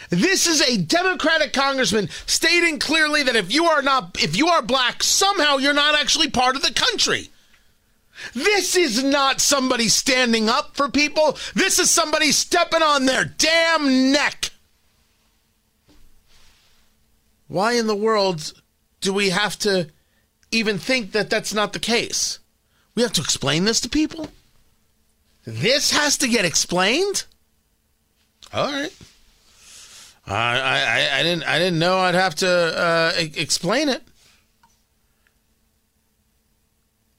This is a Democratic congressman stating clearly that if you are not if you are black, somehow you're not actually part of the country. This is not somebody standing up for people. This is somebody stepping on their damn neck. Why in the world do we have to even think that that's not the case? We have to explain this to people? This has to get explained? All right. I, I, I didn't I didn't know I'd have to uh, explain it.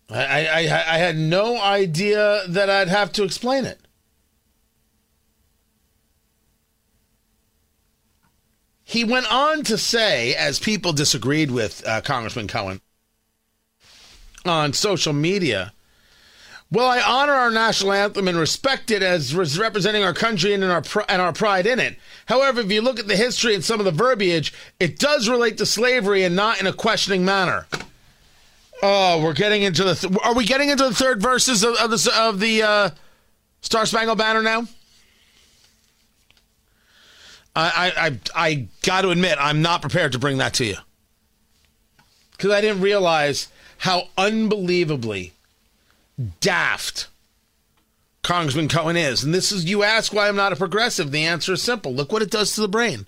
I, I, I had no idea that I'd have to explain it. He went on to say, as people disagreed with uh, Congressman Cohen on social media, well, I honor our national anthem and respect it as representing our country and our and our pride in it. However, if you look at the history and some of the verbiage, it does relate to slavery and not in a questioning manner. Oh, we're getting into the. Th- are we getting into the third verses of, of the of the uh, Star Spangled Banner now? I I I, I got to admit I'm not prepared to bring that to you because I didn't realize how unbelievably daft Congressman Cohen is. And this is, you ask why I'm not a progressive. The answer is simple. Look what it does to the brain.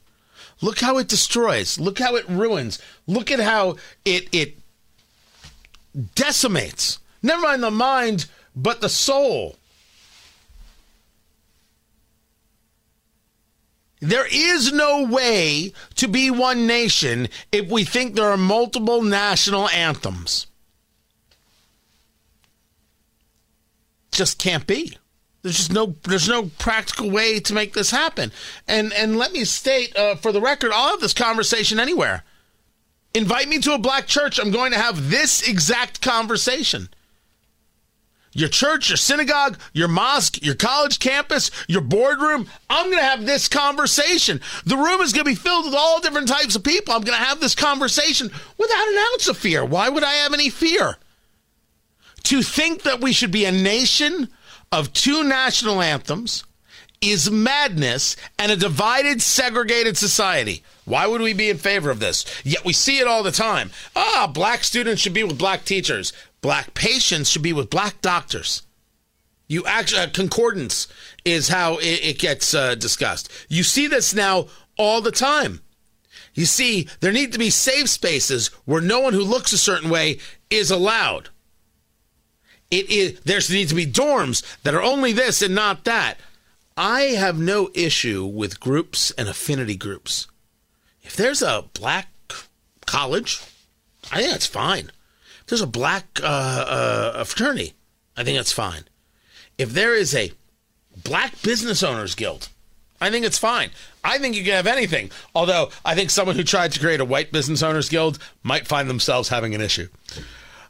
Look how it destroys. Look how it ruins. Look at how it, it decimates. Never mind the mind, but the soul. There is no way to be one nation if we think there are multiple national anthems. Just can't be. There's just no there's no practical way to make this happen. And and let me state uh, for the record, I'll have this conversation anywhere. Invite me to a black church. I'm going to have this exact conversation. Your church, your synagogue, your mosque, your college campus, your boardroom. I'm going to have this conversation. The room is going to be filled with all different types of people. I'm going to have this conversation without an ounce of fear. Why would I have any fear? To think that we should be a nation of two national anthems is madness and a divided, segregated society. Why would we be in favor of this? Yet we see it all the time. Ah, black students should be with black teachers. Black patients should be with black doctors. You actually uh, concordance is how it, it gets uh, discussed. You see this now all the time. You see, there need to be safe spaces where no one who looks a certain way is allowed. It is there needs to be dorms that are only this and not that. I have no issue with groups and affinity groups. If there's a black college, I think that's fine. If there's a black uh, uh, fraternity, I think that's fine. If there is a black business owners guild, I think it's fine. I think you can have anything. Although I think someone who tried to create a white business owners guild might find themselves having an issue.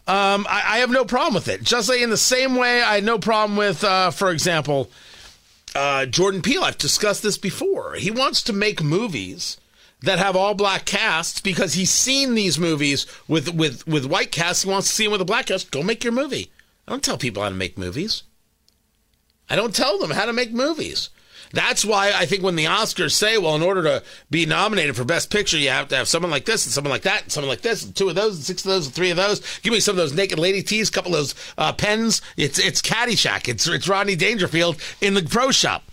Um, I, I have no problem with it. Just like in the same way, I had no problem with, uh, for example, uh, Jordan Peele. I've discussed this before. He wants to make movies that have all black casts because he's seen these movies with with with white casts. He wants to see them with a black cast. Go make your movie. I don't tell people how to make movies. I don't tell them how to make movies. That's why I think when the Oscars say, well, in order to be nominated for Best Picture, you have to have someone like this and someone like that and someone like this and two of those and six of those and three of those. Give me some of those naked lady tees, a couple of those uh, pens. It's it's Caddyshack. It's it's Rodney Dangerfield in the pro shop.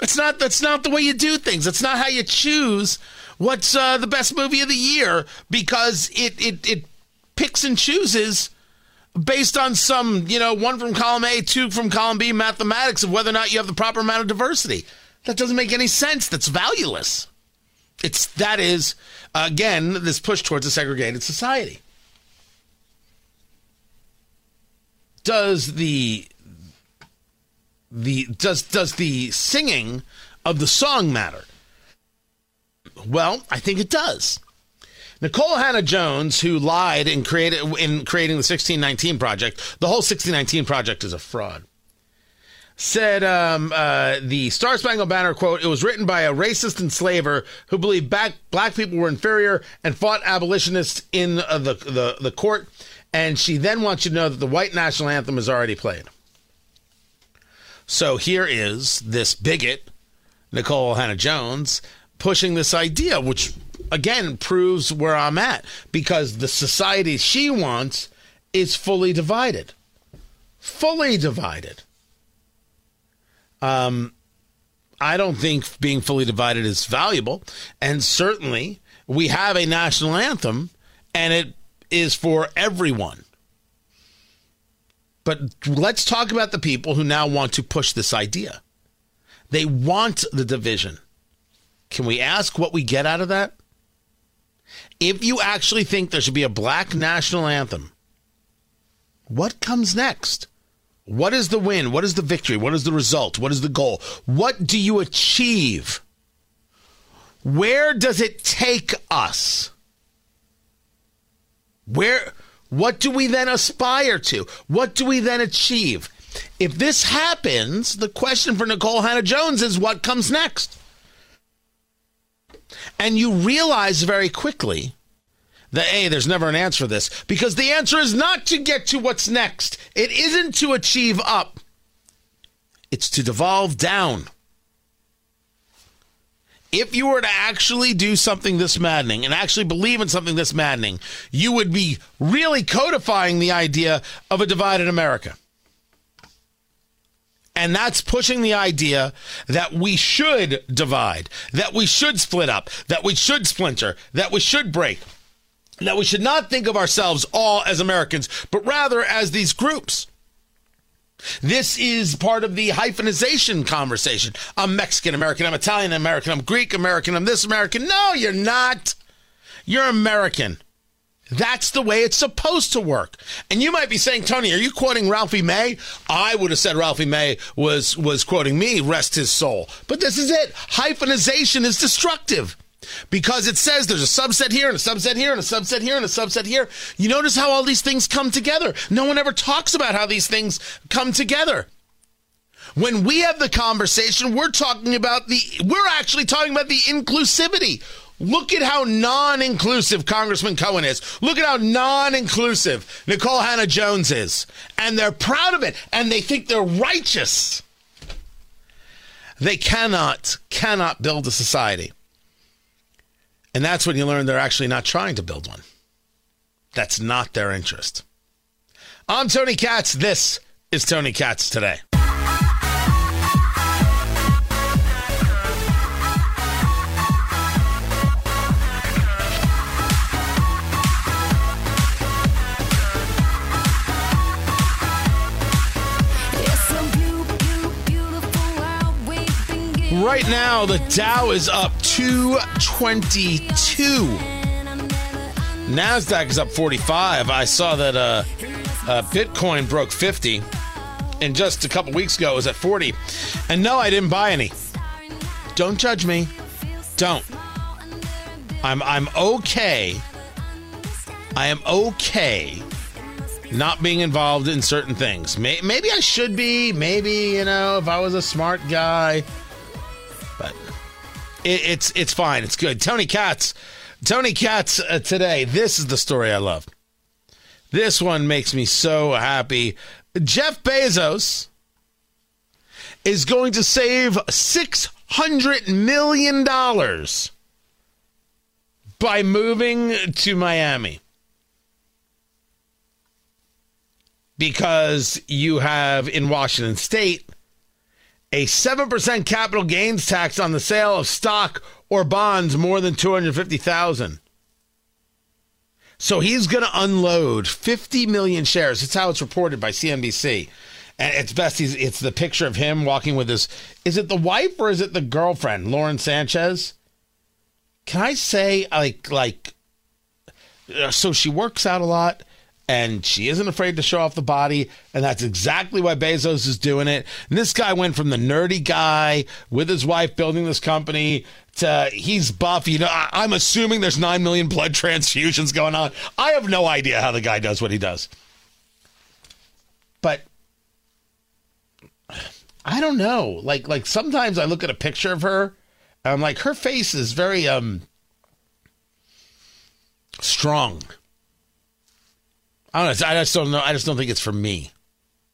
It's not that's not the way you do things. It's not how you choose what's uh, the best movie of the year because it it it picks and chooses based on some, you know, one from column A, two from column B mathematics of whether or not you have the proper amount of diversity. That doesn't make any sense. That's valueless. It's that is again this push towards a segregated society. Does the the does does the singing of the song matter? Well, I think it does. Nikole Hannah-Jones, who lied in, created, in creating the 1619 Project, the whole 1619 Project is a fraud, said um, uh, the Star Spangled Banner, quote, it was written by a racist enslaver who believed back, black people were inferior and fought abolitionists in uh, the, the, the court. And she then wants you to know that the white national anthem is already played. So here is this bigot, Nikole Hannah-Jones, pushing this idea, which again proves where I'm at because the society she wants is fully divided. Fully divided. Um, I don't think being fully divided is valuable. And certainly we have a national anthem and it is for everyone. But let's talk about the people who now want to push this idea. They want the division. Can we ask what we get out of that? If you actually think there should be a black national anthem, what comes next? What is the win? What is the victory? What is the result? What is the goal? What do you achieve? Where does it take us? Where what do we then aspire to? What do we then achieve? If this happens, the question for Nikole Hannah-Jones is what comes next? And you realize very quickly that, A, there's never an answer for this because the answer is not to get to what's next. It isn't to achieve up, it's to devolve down. If you were to actually do something this maddening and actually believe in something this maddening, you would be really codifying the idea of a divided America. And that's pushing the idea that we should divide, that we should split up, that we should splinter, that we should break, that we should not think of ourselves all as Americans, but rather as these groups. This is part of the hyphenization conversation. I'm Mexican American, I'm Italian American, I'm Greek American, I'm this American. No, you're not. You're American. That's the way it's supposed to work. And you might be saying, Tony, are you quoting Ralphie May? I would have said Ralphie May was was quoting me, rest his soul. But this is it. Hyphenization is destructive. Because it says there's a subset here and a subset here and a subset here and a subset here. You notice how all these things come together. No one ever talks about how these things come together. When we have the conversation, we're talking about the, we're actually talking about the inclusivity. Look at how non inclusive Congressman Cohen is. Look at how non inclusive Nikole Hannah-Jones is. And they're proud of it and they think they're righteous. They cannot, cannot build a society. And that's when you learn they're actually not trying to build one. That's not their interest. I'm Tony Katz. This is Tony Katz today. Right now, the Dow is up 222. NASDAQ is up 45. I saw that uh, uh, Bitcoin broke 50. And just a couple weeks ago, it was at 40. And no, I didn't buy any. Don't judge me. Don't. I'm, I'm okay. I am okay not being involved in certain things. May- Maybe I should be. Maybe you know, if I was a smart guy, it, it's it's fine. It's good. Tony Katz, Tony Katz uh, today. This is the story I love. This one makes me so happy. Jeff Bezos is going to save six hundred million dollars by moving to Miami. Because you have in Washington state a 7% capital gains tax on the sale of stock or bonds more than 250,000. So he's going to unload 50 million shares. That's how it's reported by CNBC. And it's best he's it's the picture of him walking with his is it the wife or is it the girlfriend, Lauren Sanchez? Can I say like like uh, so she works out a lot and she isn't afraid to show off the body and that's exactly why Bezos is doing it. And this guy went from the nerdy guy with his wife building this company to he's buff. You know, I, I'm assuming there's 9 million blood transfusions going on. I have no idea how the guy does what he does. But I don't know. Like like sometimes I look at a picture of her and I'm like her face is very um strong. I don't know. I just don't know. I just don't think it's for me.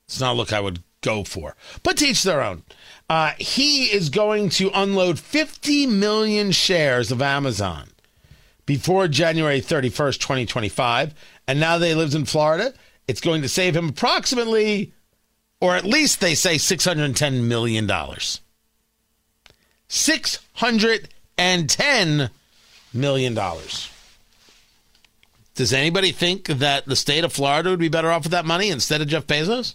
It's not a look I would go for. But teach their own. Uh, he is going to unload 50 million shares of Amazon before January 31st, 2025. And now that he lives in Florida, it's going to save him approximately, or at least they say $610 million. $610 million. Does anybody think that the state of Florida would be better off with that money instead of Jeff Bezos?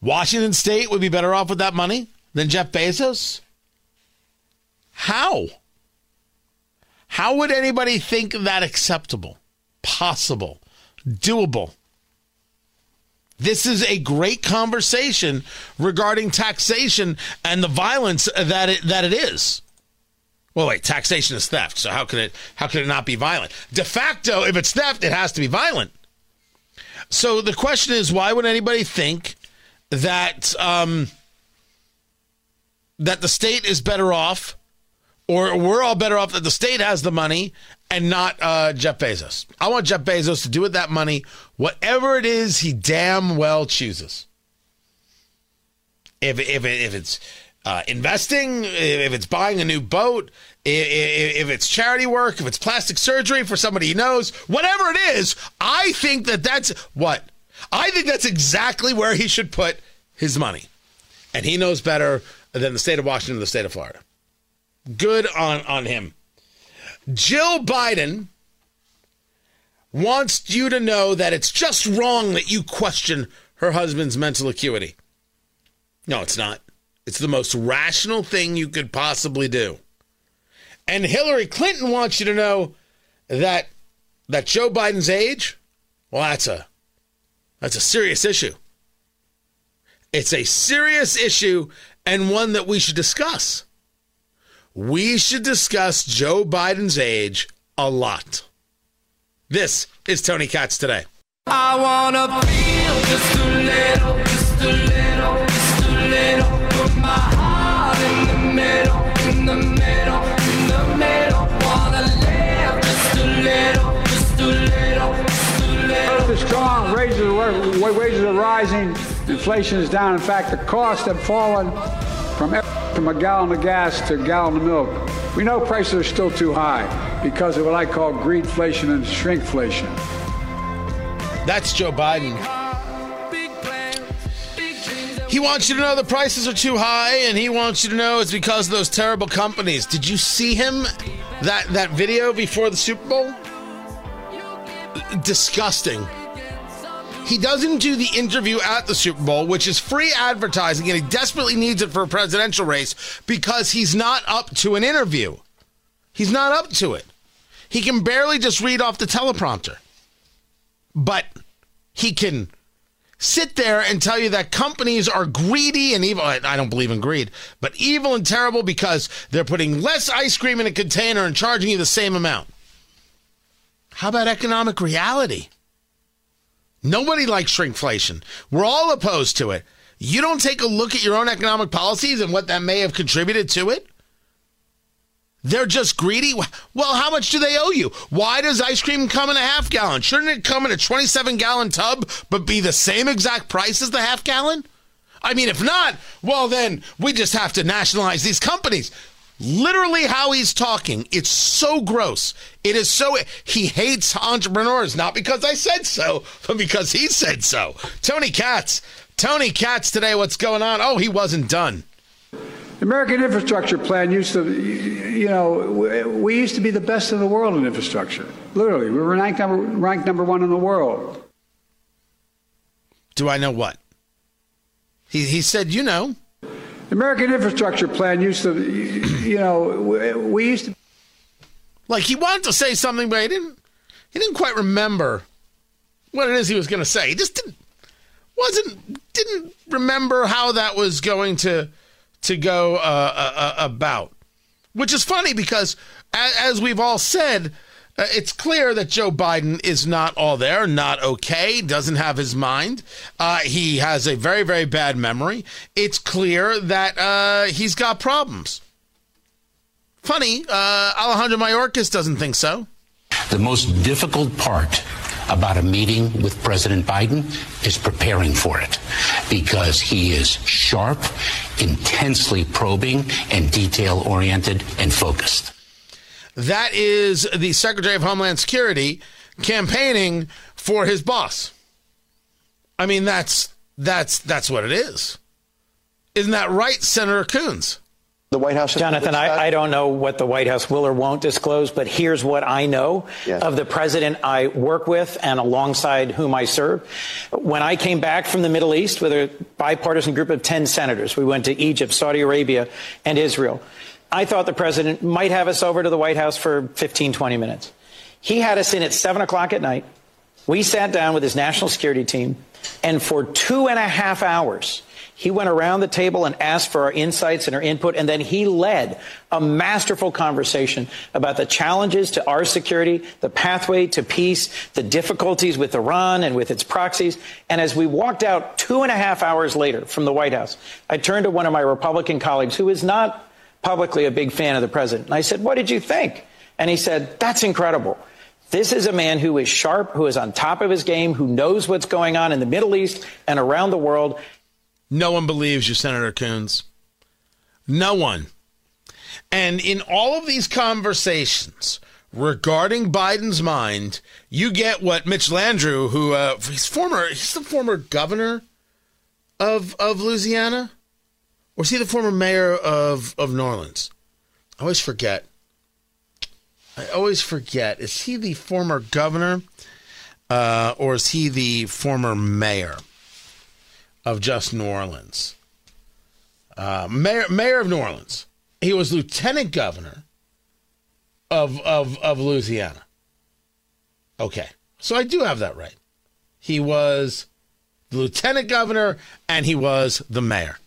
Washington State would be better off with that money than Jeff Bezos? How? How would anybody think that acceptable, possible, doable? This is a great conversation regarding taxation and the violence that it, that it is. Well, wait, taxation is theft, so how can it how can it not be violent? De facto, if it's theft, it has to be violent. So the question is, why would anybody think that um, that the state is better off, or we're all better off that the state has the money and not uh, Jeff Bezos? I want Jeff Bezos to do with that money whatever it is he damn well chooses. If if if it's uh, investing, if it's buying a new boat, if, it's charity work, if it's plastic surgery for somebody he knows, whatever it is, I think that that's what I think that's exactly where he should put his money, and he knows better than the state of Washington, the state of Florida. Good on on him. Jill Biden wants you to know that it's just wrong that you question her husband's mental acuity. No, it's not. It's the most rational thing you could possibly do. And Hillary Clinton wants you to know that that Joe Biden's age, well, that's a that's a serious issue. It's a serious issue and one that we should discuss. We should discuss Joe Biden's age a lot. This is Tony Katz today. I wanna feel just a little, just a little, wages are, rising, inflation is down. In fact, the costs have fallen from, from a gallon of gas to a gallon of milk. We know prices are still too high because of what I call greedflation and shrinkflation. That's Joe Biden. He wants you to know the prices are too high, and he wants you to know it's because of those terrible companies. Did you see him that that video before the Super Bowl? Disgusting. He doesn't do the interview at the Super Bowl, which is free advertising, and he desperately needs it for a presidential race because he's not up to an interview. He's not up to it. He can barely just read off the teleprompter. But he can sit there and tell you that companies are greedy and evil. I don't believe in greed, but evil and terrible because they're putting less ice cream in a container and charging you the same amount. How about economic reality? Nobody likes shrinkflation. We're all opposed to it. You don't take a look at your own economic policies and what that may have contributed to it? They're just greedy. Well, how much do they owe you? Why does ice cream come in a half gallon? Shouldn't it come in a 27 gallon tub but be the same exact price as the half gallon? I mean, if not, well, then we just have to nationalize these companies. Literally, how he's talking, it's so gross. It is so. He hates entrepreneurs, not because I said so, but because he said so. Tony Katz. Tony Katz today, what's going on? Oh, he wasn't done. American infrastructure plan used to, you know, we used to be the best in the world in infrastructure. Literally, we were ranked number, ranked number one in the world. Do I know what? He, he said, you know. American infrastructure plan used to, you know, we used to. Like he wanted to say something, but he didn't. He didn't quite remember what it is he was going to say. He just didn't wasn't didn't remember how that was going to to go uh, uh, uh, about. Which is funny because, as we've all said, it's clear that Joe Biden is not all there, not okay, doesn't have his mind. Uh, he has a very, very bad memory. It's clear that uh, he's got problems. Funny, Alejandro Mayorkas doesn't think so. The most difficult part about a meeting with President Biden is preparing for it because he is sharp, intensely probing, and detail oriented and focused. That is the Secretary of Homeland Security campaigning for his boss. I mean, that's that's that's what it is. Isn't that right, Senator Coons? the White House? Jonathan, I, I, don't know what the White House will or won't disclose, but here's what I know yes. of the president I work with and alongside whom I serve. When I came back from the Middle East with a bipartisan group of 10 senators, we went to Egypt, Saudi Arabia, and Israel. I thought the president might have us over to the White House for 15, 20 minutes. He had us in at 7 o'clock at night. We sat down with his national security team, and for two and a half hours, he went around the table and asked for our insights and our input, and then he led a masterful conversation about the challenges to our security, the pathway to peace, the difficulties with Iran and with its proxies. And as we walked out two and a half hours later from the White House, I turned to one of my Republican colleagues who is not publicly a big fan of the president. And I said, What did you think? And he said, That's incredible. This is a man who is sharp, who is on top of his game, who knows what's going on in the Middle East and around the world. No one believes you, Senator Coons. No one. And in all of these conversations regarding Biden's mind, you get what Mitch Landrieu, who uh, he's former, he's the former governor of of Louisiana, or is he the former mayor of of New Orleans? I always forget. I always forget. Is he the former governor, uh, or is he the former mayor? of just New Orleans. Uh, mayor, mayor of New Orleans. He was lieutenant governor of, of, of Louisiana. Okay. So I do have that right. He was the lieutenant governor and he was the mayor.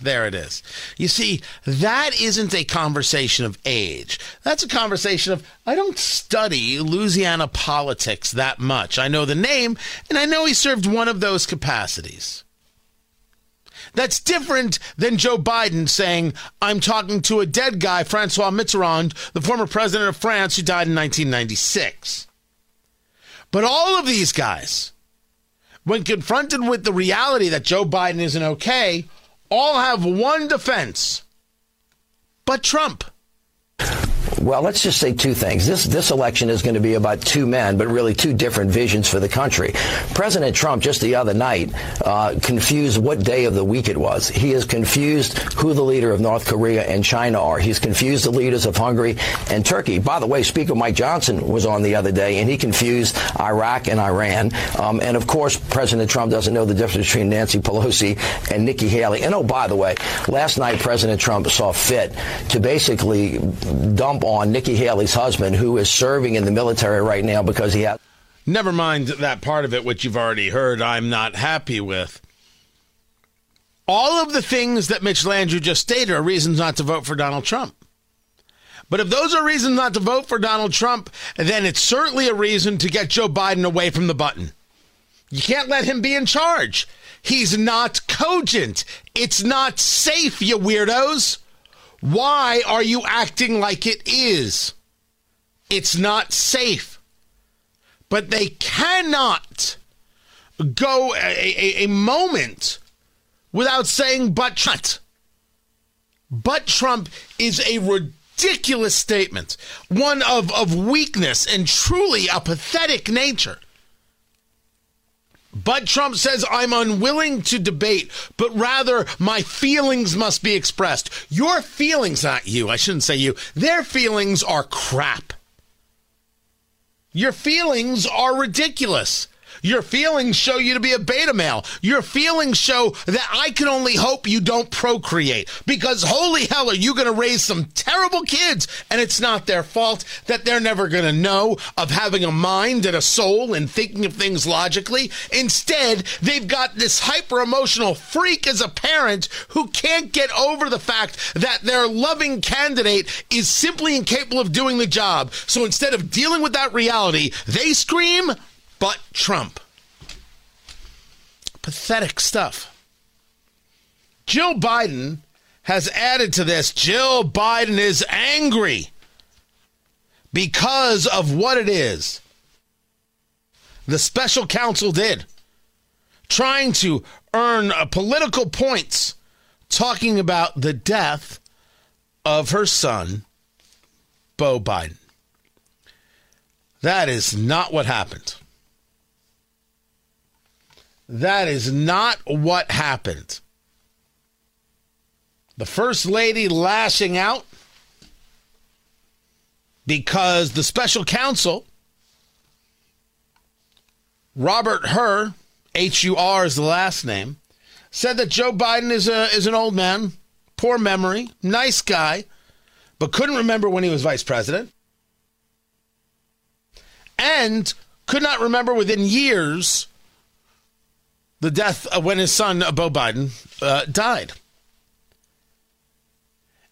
There it is. You see, that isn't a conversation of age. That's a conversation of, I don't study Louisiana politics that much. I know the name, and I know he served one of those capacities. That's different than Joe Biden saying, I'm talking to a dead guy, Francois Mitterrand, the former president of France who died in 1996. But all of these guys, when confronted with the reality that Joe Biden isn't okay, all have one defense. But Trump. Well, let's just say two things. This this election is going to be about two men, but really two different visions for the country. President Trump just the other night uh, confused what day of the week it was. He is confused who the leader of North Korea and China are. He's confused the leaders of Hungary and Turkey. By the way, Speaker Mike Johnson was on the other day, and he confused Iraq and Iran. Um, and of course, President Trump doesn't know the difference between Nancy Pelosi and Nikki Haley. And oh, by the way, last night President Trump saw fit to basically dump on Nikki Haley's husband, who is serving in the military right now because he has. Never mind that part of it, which you've already heard, I'm not happy with. All of the things that Mitch Landrieu just stated are reasons not to vote for Donald Trump. But if those are reasons not to vote for Donald Trump, then it's certainly a reason to get Joe Biden away from the button. You can't let him be in charge. He's not cogent. It's not safe, you weirdos. Why are you acting like it is? It's not safe. But they cannot go a, a, a moment without saying, but Trump. But Trump is a ridiculous statement, one of, of weakness and truly a pathetic nature. But Trump says, I'm unwilling to debate, but rather my feelings must be expressed. Your feelings, not you, I shouldn't say you, their feelings are crap. Your feelings are ridiculous. Your feelings show you to be a beta male. Your feelings show that I can only hope you don't procreate because holy hell are you going to raise some terrible kids and it's not their fault that they're never going to know of having a mind and a soul and thinking of things logically. Instead, they've got this hyper emotional freak as a parent who can't get over the fact that their loving candidate is simply incapable of doing the job. So instead of dealing with that reality, they scream, but Trump. Pathetic stuff. Jill Biden has added to this. Jill Biden is angry because of what it is the special counsel did, trying to earn uh, political points talking about the death of her son, Beau Biden. That is not what happened. That is not what happened. The First Lady lashing out because the special counsel, Robert Hur, H U R is the last name, said that Joe Biden is, a, is an old man, poor memory, nice guy, but couldn't remember when he was vice president, and could not remember within years the death of when his son, uh, Beau Biden, uh, died.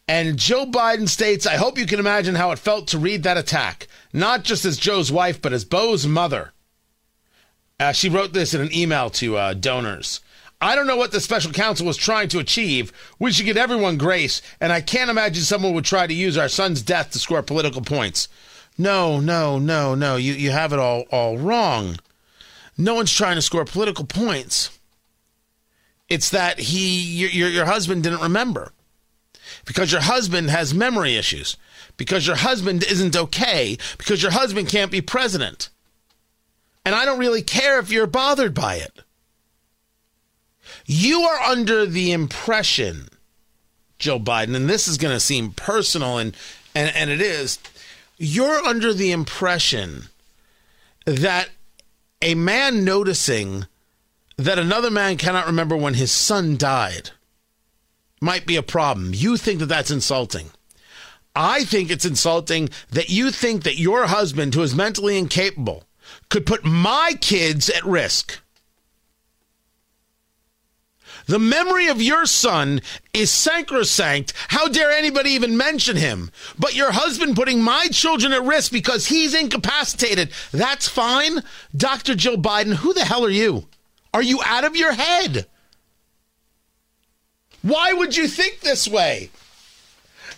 And Joe Biden states, I hope you can imagine how it felt to read that attack, not just as Joe's wife, but as Beau's mother. Uh, she wrote this in an email to uh, donors. I don't know what the special counsel was trying to achieve. We should give everyone grace, and I can't imagine someone would try to use our son's death to score political points. No, no, no, no. You, you have it all, all wrong. No one's trying to score political points. It's that he, your, your husband didn't remember because your husband has memory issues, because your husband isn't okay, because your husband can't be president. And I don't really care if you're bothered by it. You are under the impression, Joe Biden, and this is going to seem personal, and, and, and it is, you're under the impression that a man noticing that another man cannot remember when his son died might be a problem. You think that that's insulting. I think it's insulting that you think that your husband, who is mentally incapable, could put my kids at risk. The memory of your son is sacrosanct. How dare anybody even mention him? But your husband putting my children at risk because he's incapacitated. That's fine. Dr. Jill Biden, who the hell are you? Are you out of your head? Why would you think this way?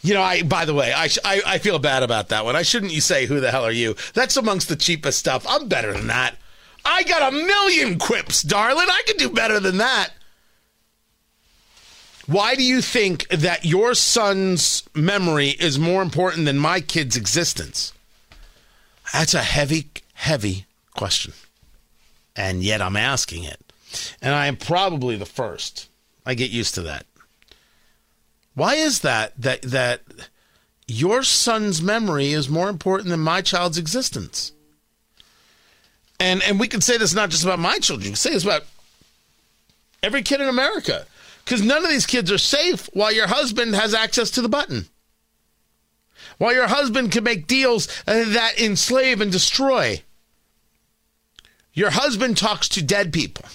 You know, I. By the way, I, I, I feel bad about that one. I shouldn't you say who the hell are you? That's amongst the cheapest stuff. I'm better than that. I got a million quips, darling. I can do better than that. Why do you think that your son's memory is more important than my kid's existence? That's a heavy, heavy question. And yet I'm asking it. And I am probably the first. I get used to that. Why is that that that your son's memory is more important than my child's existence? And and we can say this not just about my children, you can say this about every kid in America because none of these kids are safe while your husband has access to the button. While your husband can make deals uh, that enslave and destroy. Your husband talks to dead people.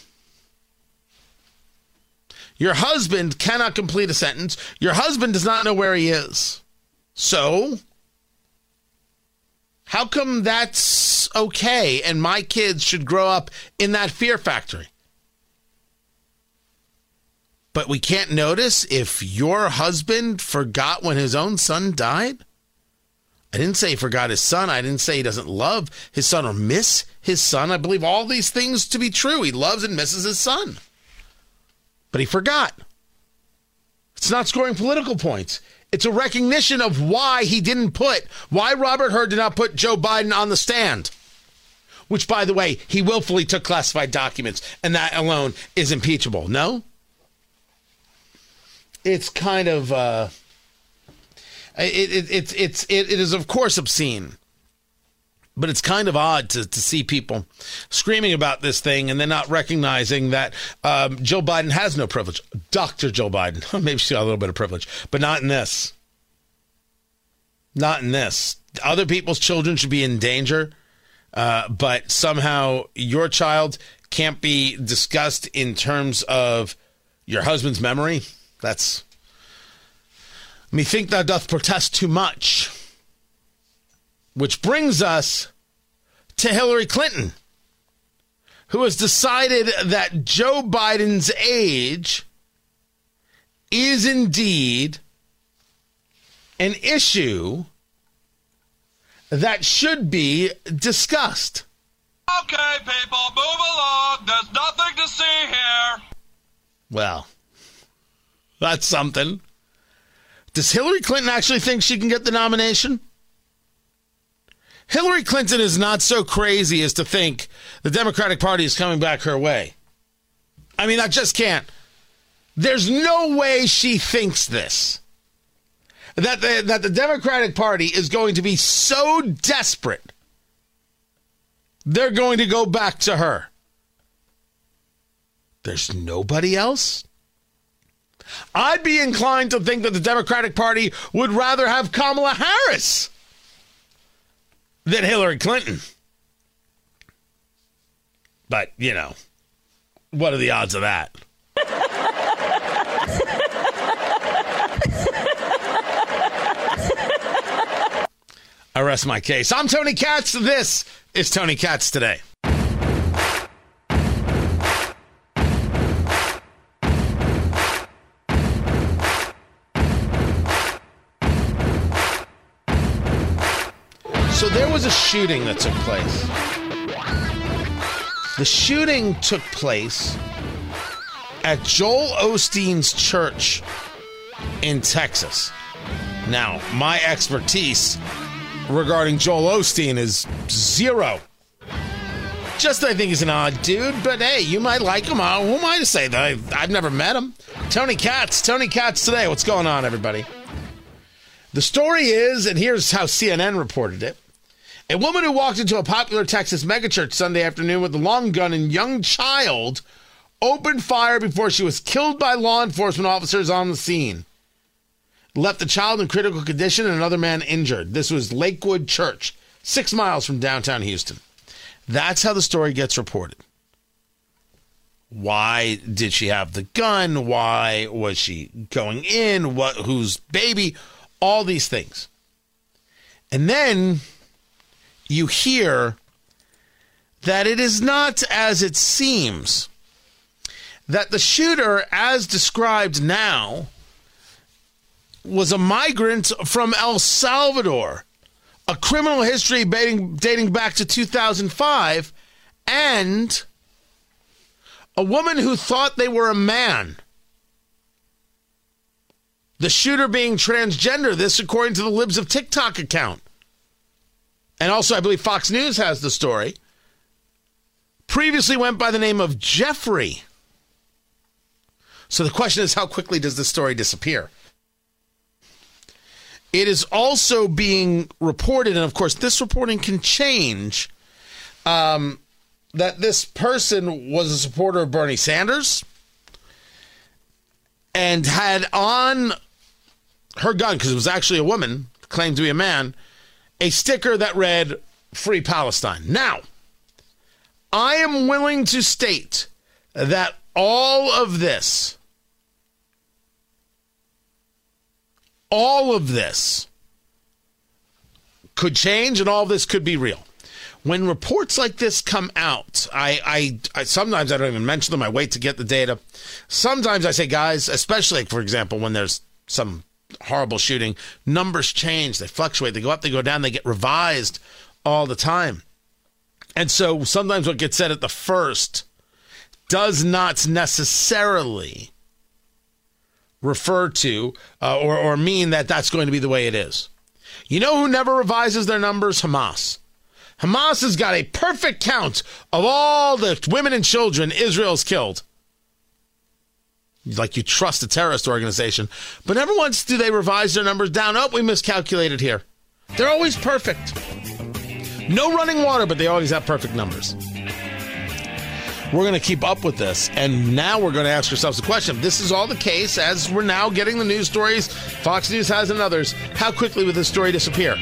Your husband cannot complete a sentence. Your husband does not know where he is. So, How come that's okay and my kids should grow up in that fear factory? But we can't notice if your husband forgot when his own son died? I didn't say he forgot his son. I didn't say he doesn't love his son or miss his son. I believe all these things to be true. He loves and misses his son. But he forgot. It's not scoring political points. It's a recognition of why he didn't put, why Robert Hur did not put Joe Biden on the stand. Which, by the way, he willfully took classified documents, and that alone is impeachable. No? It's kind of, uh, it, it, it, it's, it, it is, of course, obscene. But it's kind of odd to, to see people screaming about this thing and then not recognizing that um, Joe Biden has no privilege. Dr. Joe Biden. [laughs] Maybe she's got a little bit of privilege, but not in this. Not in this. Other people's children should be in danger, uh, but somehow your child can't be discussed in terms of your husband's memory. That's. Methink thou doth protest too much. Which brings us to Hillary Clinton, who has decided that Joe Biden's age is indeed an issue that should be discussed. Okay, people, move along. There's nothing to see here. Well, that's something. Does Hillary Clinton actually think she can get the nomination? Hillary Clinton is not so crazy as to think the Democratic Party is coming back her way. I mean, I just can't. There's no way she thinks this. That the, that the Democratic Party is going to be so desperate, they're going to go back to her. There's nobody else? I'd be inclined to think that the Democratic Party would rather have Kamala Harris than Hillary Clinton. But, you know, what are the odds of that? [laughs] I rest my case. I'm Tony Katz. This is Tony Katz today. There was a shooting that took place. The shooting took place at Joel Osteen's church in Texas. Now, my expertise regarding Joel Osteen is zero. Just I think he's an odd dude, but hey, you might like him. Uh, Who am I to say that? I've, I've never met him. Tony Katz, Tony Katz today. What's going on, everybody? The story is, and here's how CNN reported it. A woman who walked into a popular Texas megachurch Sunday afternoon with a long gun and young child opened fire before she was killed by law enforcement officers on the scene. Left the child in critical condition and another man injured. This was Lakewood Church, six miles from downtown Houston. That's how the story gets reported. Why did she have the gun? Why was she going in? What whose baby? All these things. And then you hear that it is not as it seems. That the shooter, as described now, was a migrant from El Salvador, a criminal history dating, dating back to 2005, and a woman who thought they were a man. The shooter being transgender, this according to the Libs of TikTok account. And also, I believe Fox News has the story. Previously went by the name of Jeffrey. So the question is how quickly does this story disappear? It is also being reported, and of course, this reporting can change, um, that this person was a supporter of Bernie Sanders and had on her gun, because it was actually a woman, claimed to be a man, a sticker that read Free Palestine. Now, I am willing to state that all of this, all of this could change and all of this could be real. When reports like this come out, I, I, I sometimes I don't even mention them. I wait to get the data. Sometimes I say, guys, especially for example when there's some horrible shooting, numbers change, they fluctuate, they go up, they go down, they get revised all the time. And so sometimes what gets said at the first does not necessarily refer to uh, or, or mean that that's going to be the way it is. You know who never revises their numbers? Hamas. Hamas has got a perfect count of all the women and children Israel's killed. Like you trust a terrorist organization. But never once do they revise their numbers down. Oh, we miscalculated here. They're always perfect. No running water, but they always have perfect numbers. We're going to keep up with this. And now we're going to ask ourselves the question this is all the case as we're now getting the news stories Fox News has and others. How quickly will this story disappear?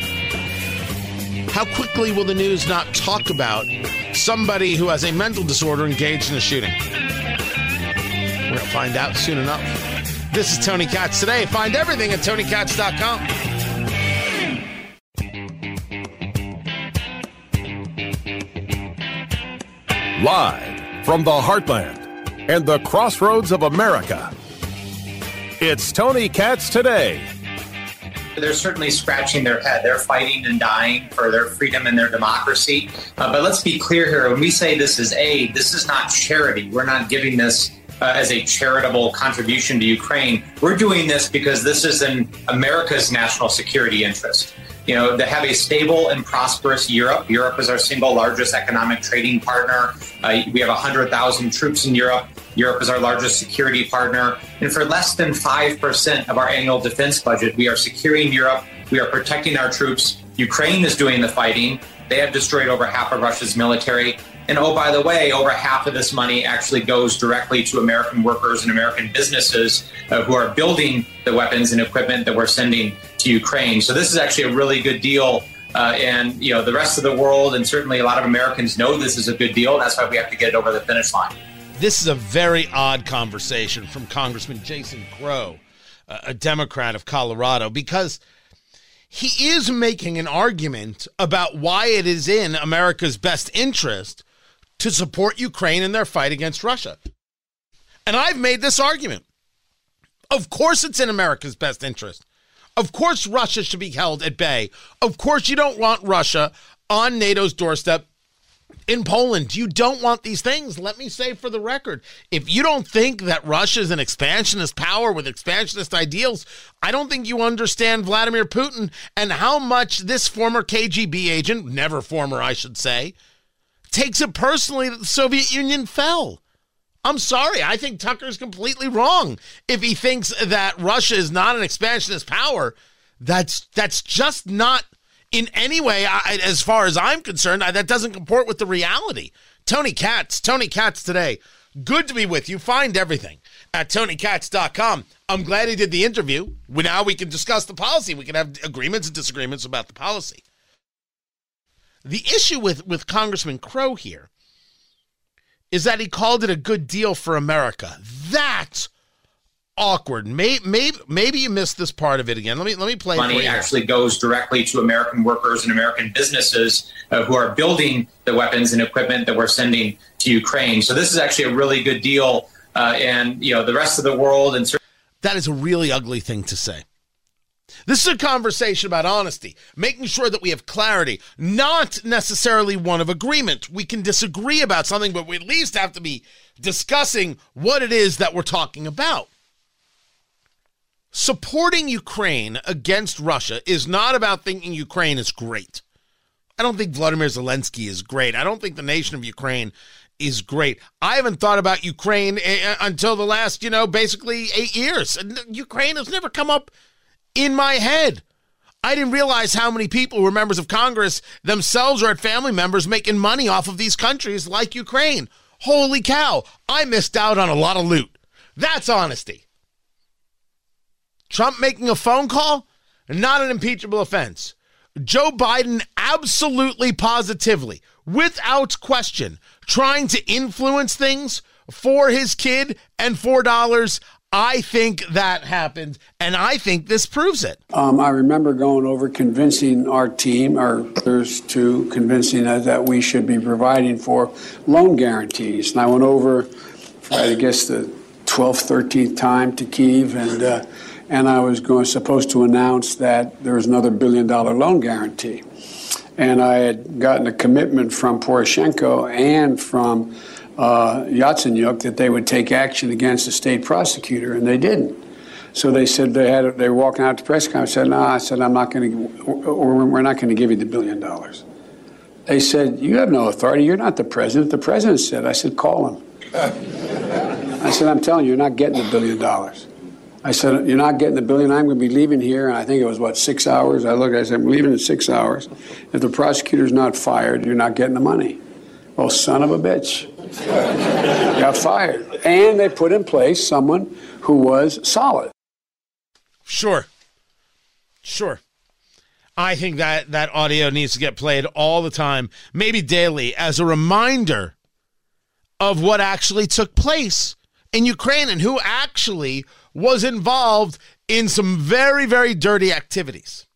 How quickly will the news not talk about somebody who has a mental disorder engaged in a shooting? We're going to find out soon enough. This is Tony Katz today. Find everything at TonyKatz.com. Live from the heartland and the crossroads of America, it's Tony Katz today. They're certainly scratching their head. They're fighting and dying for their freedom and their democracy. Uh, but let's be clear here. When we say this is aid, this is not charity. We're not giving this uh, as a charitable contribution to Ukraine. We're doing this because this is in America's national security interest you know, to have a stable and prosperous Europe. Europe is our single largest economic trading partner. Uh, we have 100,000 troops in Europe. Europe is our largest security partner. And for less than 5% of our annual defense budget, we are securing Europe. We are protecting our troops. Ukraine is doing the fighting. They have destroyed over half of Russia's military. And oh, by the way, over half of this money actually goes directly to American workers and American businesses uh, who are building the weapons and equipment that we're sending to Ukraine. So this is actually a really good deal. Uh, and you know the rest of the world and certainly a lot of Americans know this is a good deal. That's why we have to get it over the finish line. This is a very odd conversation from Congressman Jason Crow, a Democrat of Colorado, because he is making an argument about why it is in America's best interest to support Ukraine in their fight against Russia. And I've made this argument. Of course, it's in America's best interest. Of course, Russia should be held at bay. Of course, you don't want Russia on NATO's doorstep in Poland. You don't want these things. Let me say for the record if you don't think that Russia is an expansionist power with expansionist ideals, I don't think you understand Vladimir Putin and how much this former KGB agent, never former, I should say, takes it personally that the Soviet Union fell. I'm sorry. I think Tucker's completely wrong if he thinks that Russia is not an expansionist power. That's that's just not in any way, I, as far as I'm concerned. I, that doesn't comport with the reality. Tony Katz, Tony Katz today. Good to be with you. Find everything at TonyKatz.com. I'm glad he did the interview. Now we can discuss the policy. We can have agreements and disagreements about the policy. The issue with, with Congressman Crow here is that he called it a good deal for America. That's awkward. Maybe, maybe, maybe you missed this part of it again. Let me let me play. Money actually goes directly to American workers and American businesses uh, who are building the weapons and equipment that we're sending to Ukraine. So this is actually a really good deal. Uh, and you know the rest of the world and that is a really ugly thing to say. This is a conversation about honesty, making sure that we have clarity, not necessarily one of agreement. We can disagree about something, but we at least have to be discussing what it is that we're talking about. Supporting Ukraine against Russia is not about thinking Ukraine is great. I don't think Vladimir Zelensky is great. I don't think the nation of Ukraine is great. I haven't thought about Ukraine eh, eh, until the last, you know, basically eight years. Ukraine has never come up in my head. I didn't realize how many people were members of Congress themselves or had family members making money off of these countries like Ukraine. Holy cow, I missed out on a lot of loot. That's honesty. Trump making a phone call? Not an impeachable offense. Joe Biden absolutely positively, without question, trying to influence things for his kid and $4 I think that happened, and I think this proves it. Um, I remember going over convincing our team, our others, to convincing us that we should be providing for loan guarantees. And I went over, I guess, the 12th, 13th time to Kiev, and uh, and I was going supposed to announce that there was another billion dollar loan guarantee. And I had gotten a commitment from Poroshenko and from uh, Yatsenyuk that they would take action against the state prosecutor, and they didn't. So they said they had they were walking out to press conference. Said, "No," I said, "I'm not going to, or we're not going to give you the billion dollars." They said, "You have no authority. You're not the president." The president said, "I said, call him." [laughs] I said, "I'm telling you, you're not getting the billion dollars." I said, You're not getting the billion. I'm going to be leaving here. And I think it was, what, six hours? I looked, I said, I'm leaving in six hours. If the prosecutor's not fired, you're not getting the money. Well, son of a bitch. [laughs] got fired. And they put in place someone who was solid. Sure. Sure. I think that that audio needs to get played all the time, maybe daily, as a reminder of what actually took place in Ukraine and who actually was involved in some very, very dirty activities.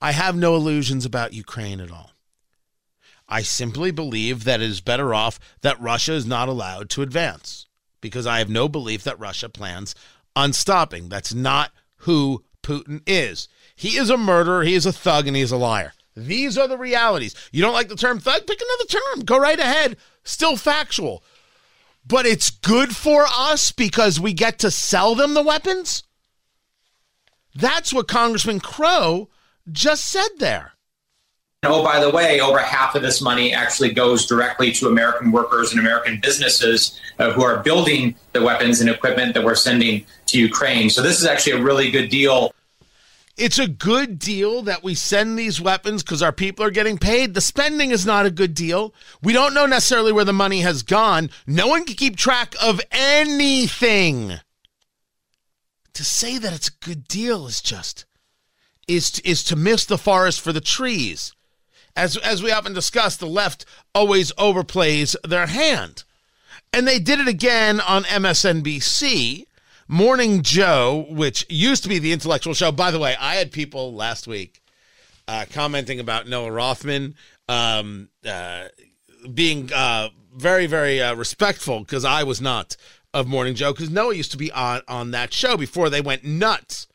I have no illusions about Ukraine at all. I simply believe that it is better off that Russia is not allowed to advance because I have no belief that Russia plans on stopping. That's not who Putin is. He is a murderer, he is a thug, and he is a liar. These are the realities. You don't like the term thug? Pick another term. Go right ahead. Still factual but it's good for us because we get to sell them the weapons? That's what Congressman Crow just said there. Oh, by the way, over half of this money actually goes directly to American workers and American businesses uh, who are building the weapons and equipment that we're sending to Ukraine. So this is actually a really good deal it's a good deal that we send these weapons because our people are getting paid. The spending is not a good deal. We don't know necessarily where the money has gone. No one can keep track of anything. To say that it's a good deal is just is is to miss the forest for the trees. As as we often discuss, the left always overplays their hand. And they did it again on MSNBC Morning Joe, which used to be the intellectual show. By the way, I had people last week uh, commenting about Noah Rothman um, uh, being uh, very, very uh, respectful because I was not of Morning Joe because Noah used to be on on that show before they went nuts.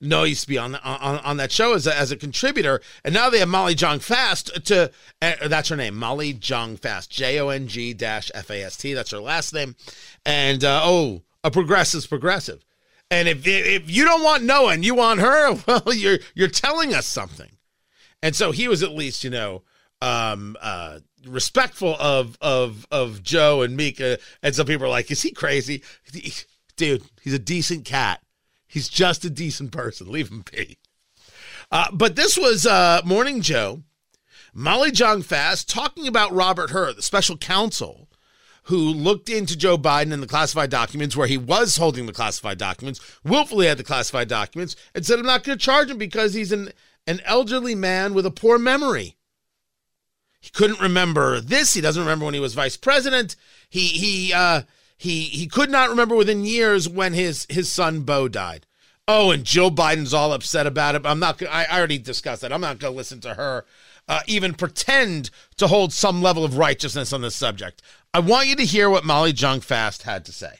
Noah used to be on on, on that show as a, as a contributor, and now they have Molly Jong Fast to. Uh, that's her name, Molly Jong Fast, J O N G dash F A S T. That's her last name, and uh, oh a progressive's progressive. And if if you don't want Noah and you want her, [laughs] well, you're you're telling us something. And so he was at least, you know, um, uh, respectful of of of Joe and Mika. And some people are like, "Is he crazy, dude? He's a decent cat. He's just a decent person. Leave him be." Uh, but this was uh, Morning Joe, Molly Jong Fast talking about Robert Hur, the special counsel who looked into Joe Biden and the classified documents where he was holding the classified documents, willfully had the classified documents, and said, I'm not going to charge him because he's an, an elderly man with a poor memory. He couldn't remember this. He doesn't remember when he was vice president. He he uh, he he could not remember within years when his his son Beau died. Oh, and Joe Biden's all upset about it. I'm not. I, I already discussed that. I'm not going to listen to her uh, even pretend to hold some level of righteousness on this subject. I want you to hear what Molly Jong Fast had to say.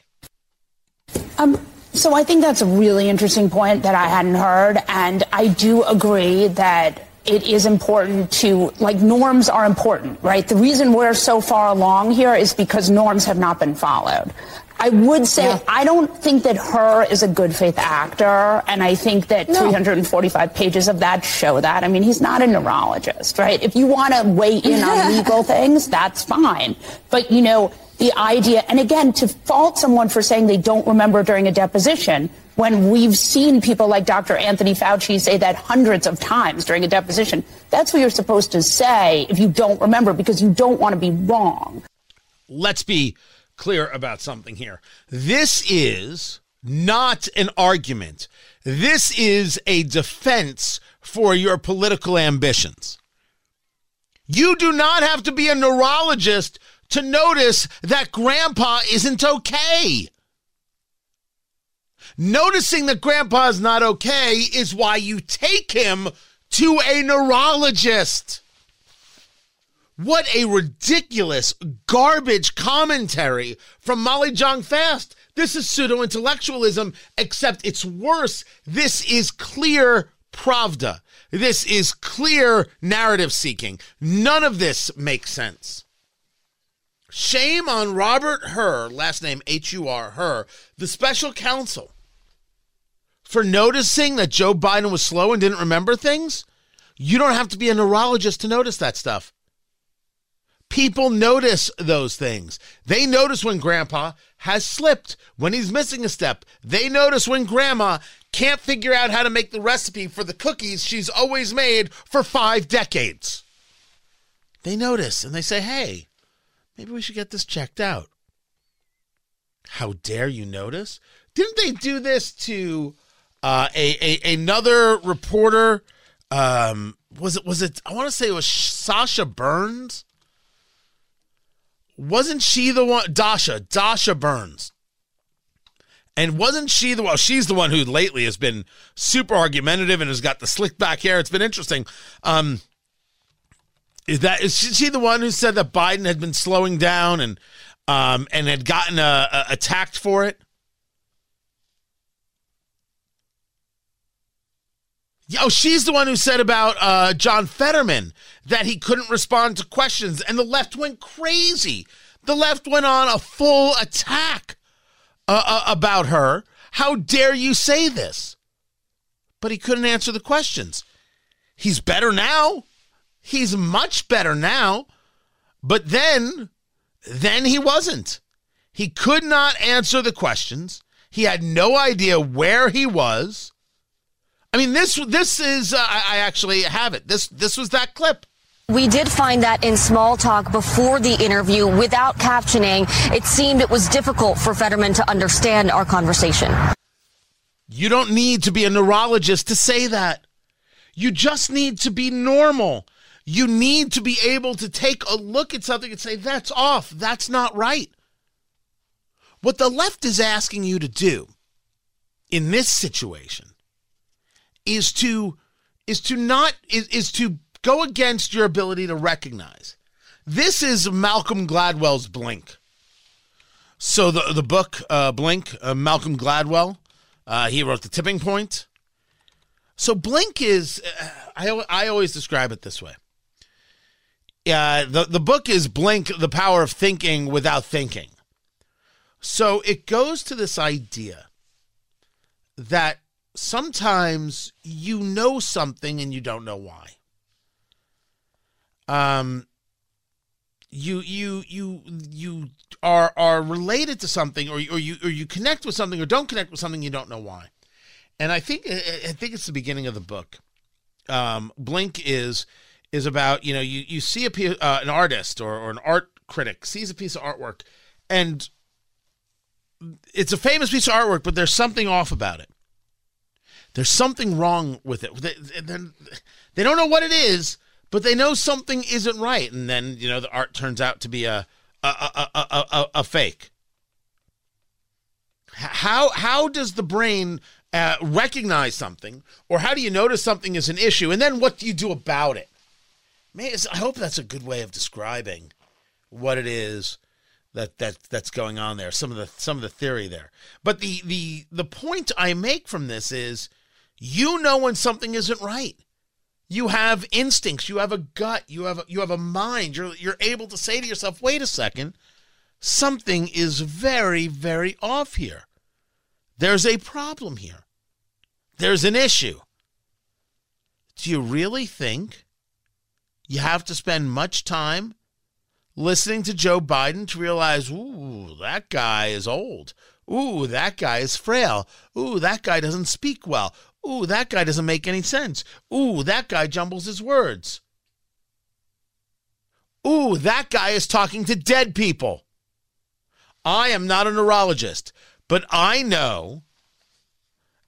Um, so I think that's a really interesting point that I hadn't heard, and I do agree that it is important to like norms are important, right? The reason we're so far along here is because norms have not been followed. I would say yeah. I don't think that Hur is a good faith actor, and I think that no. 345 pages of that show that. I mean, he's not a neurologist, right? If you want to weigh in on [laughs] legal things, that's fine. But you know, the idea, and again, to fault someone for saying they don't remember during a deposition, when we've seen people like Dr. Anthony Fauci say that hundreds of times during a deposition, that's what you're supposed to say if you don't remember because you don't want to be wrong. Let's be clear about something here. This is not an argument. This is a defense for your political ambitions. You do not have to be a neurologist to notice that grandpa isn't okay. Noticing that grandpa's not okay is why you take him to a neurologist. What a ridiculous garbage commentary from Molly Jong Fast. This is pseudo intellectualism, except it's worse. This is clear pravda. This is clear narrative seeking. None of this makes sense. Shame on Robert Hur, last name H U R, Hur, the special counsel, for noticing that Joe Biden was slow and didn't remember things. You don't have to be a neurologist to notice that stuff. People notice those things. They notice when grandpa has slipped, when he's missing a step. They notice when grandma can't figure out how to make the recipe for the cookies she's always made for five decades. They notice and they say, hey, maybe we should get this checked out. How dare you notice? Didn't they do this to uh, a, a another reporter? Um, was it was it? I want to say it was Sasha Burns wasn't she the one dasha dasha burns and wasn't she the one she's the one who lately has been super argumentative and has got the slick back hair it's been interesting um is that is she the one who said that biden had been slowing down and um and had gotten uh, uh, attacked for it Oh, she's the one who said about uh, John Fetterman that he couldn't respond to questions, and the left went crazy. The left went on a full attack uh, uh, about her. How dare you say this? But he couldn't answer the questions. He's better now. He's much better now. But then, then he wasn't. He could not answer the questions. He had no idea where he was. I mean, this this is uh, I, I actually have it. This this was that clip. We did find that in small talk before the interview without captioning. It seemed it was difficult for Fetterman to understand our conversation. You don't need to be a neurologist to say that. You just need to be normal. You need to be able to take a look at something and say, that's off. That's not right. What the left is asking you to do in this situation is to is to not is, is to go against your ability to recognize. This is Malcolm Gladwell's Blink. So the the book uh, Blink, uh, Malcolm Gladwell, uh, he wrote the Tipping Point. So Blink is, uh, I I always describe it this way. Uh, the the book is Blink: The Power of Thinking Without Thinking. So it goes to this idea that sometimes you know something and you don't know why. Um you you you you are are related to something or or you or you connect with something or don't connect with something you don't know why. And I think I think it's the beginning of the book. Um Blink is is about, you know, you you see a uh, an artist or or an art critic sees a piece of artwork and it's a famous piece of artwork but there's something off about it there's something wrong with it. They, they don't know what it is, but they know something isn't right. And then, you know, the art turns out to be a, a, a, a, a, a fake. How, how does the brain uh, recognize something, or how do you notice something is an issue, and then what do you do about it? Man, I hope that's a good way of describing what it is that that that's going on there. Some of the some of the theory there, but the the the point I make from this is you know when something isn't right. You have instincts, you have a gut, you have a, you have a mind. You're you're able to say to yourself, "Wait a second. Something is very very off here. There's a problem here. There's an issue." Do you really think you have to spend much time listening to Joe Biden to realize, ooh, that guy is old. Ooh, that guy is frail. Ooh, that guy doesn't speak well. Ooh, that guy doesn't make any sense. Ooh, that guy jumbles his words. Ooh, that guy is talking to dead people. I am not a neurologist, but I know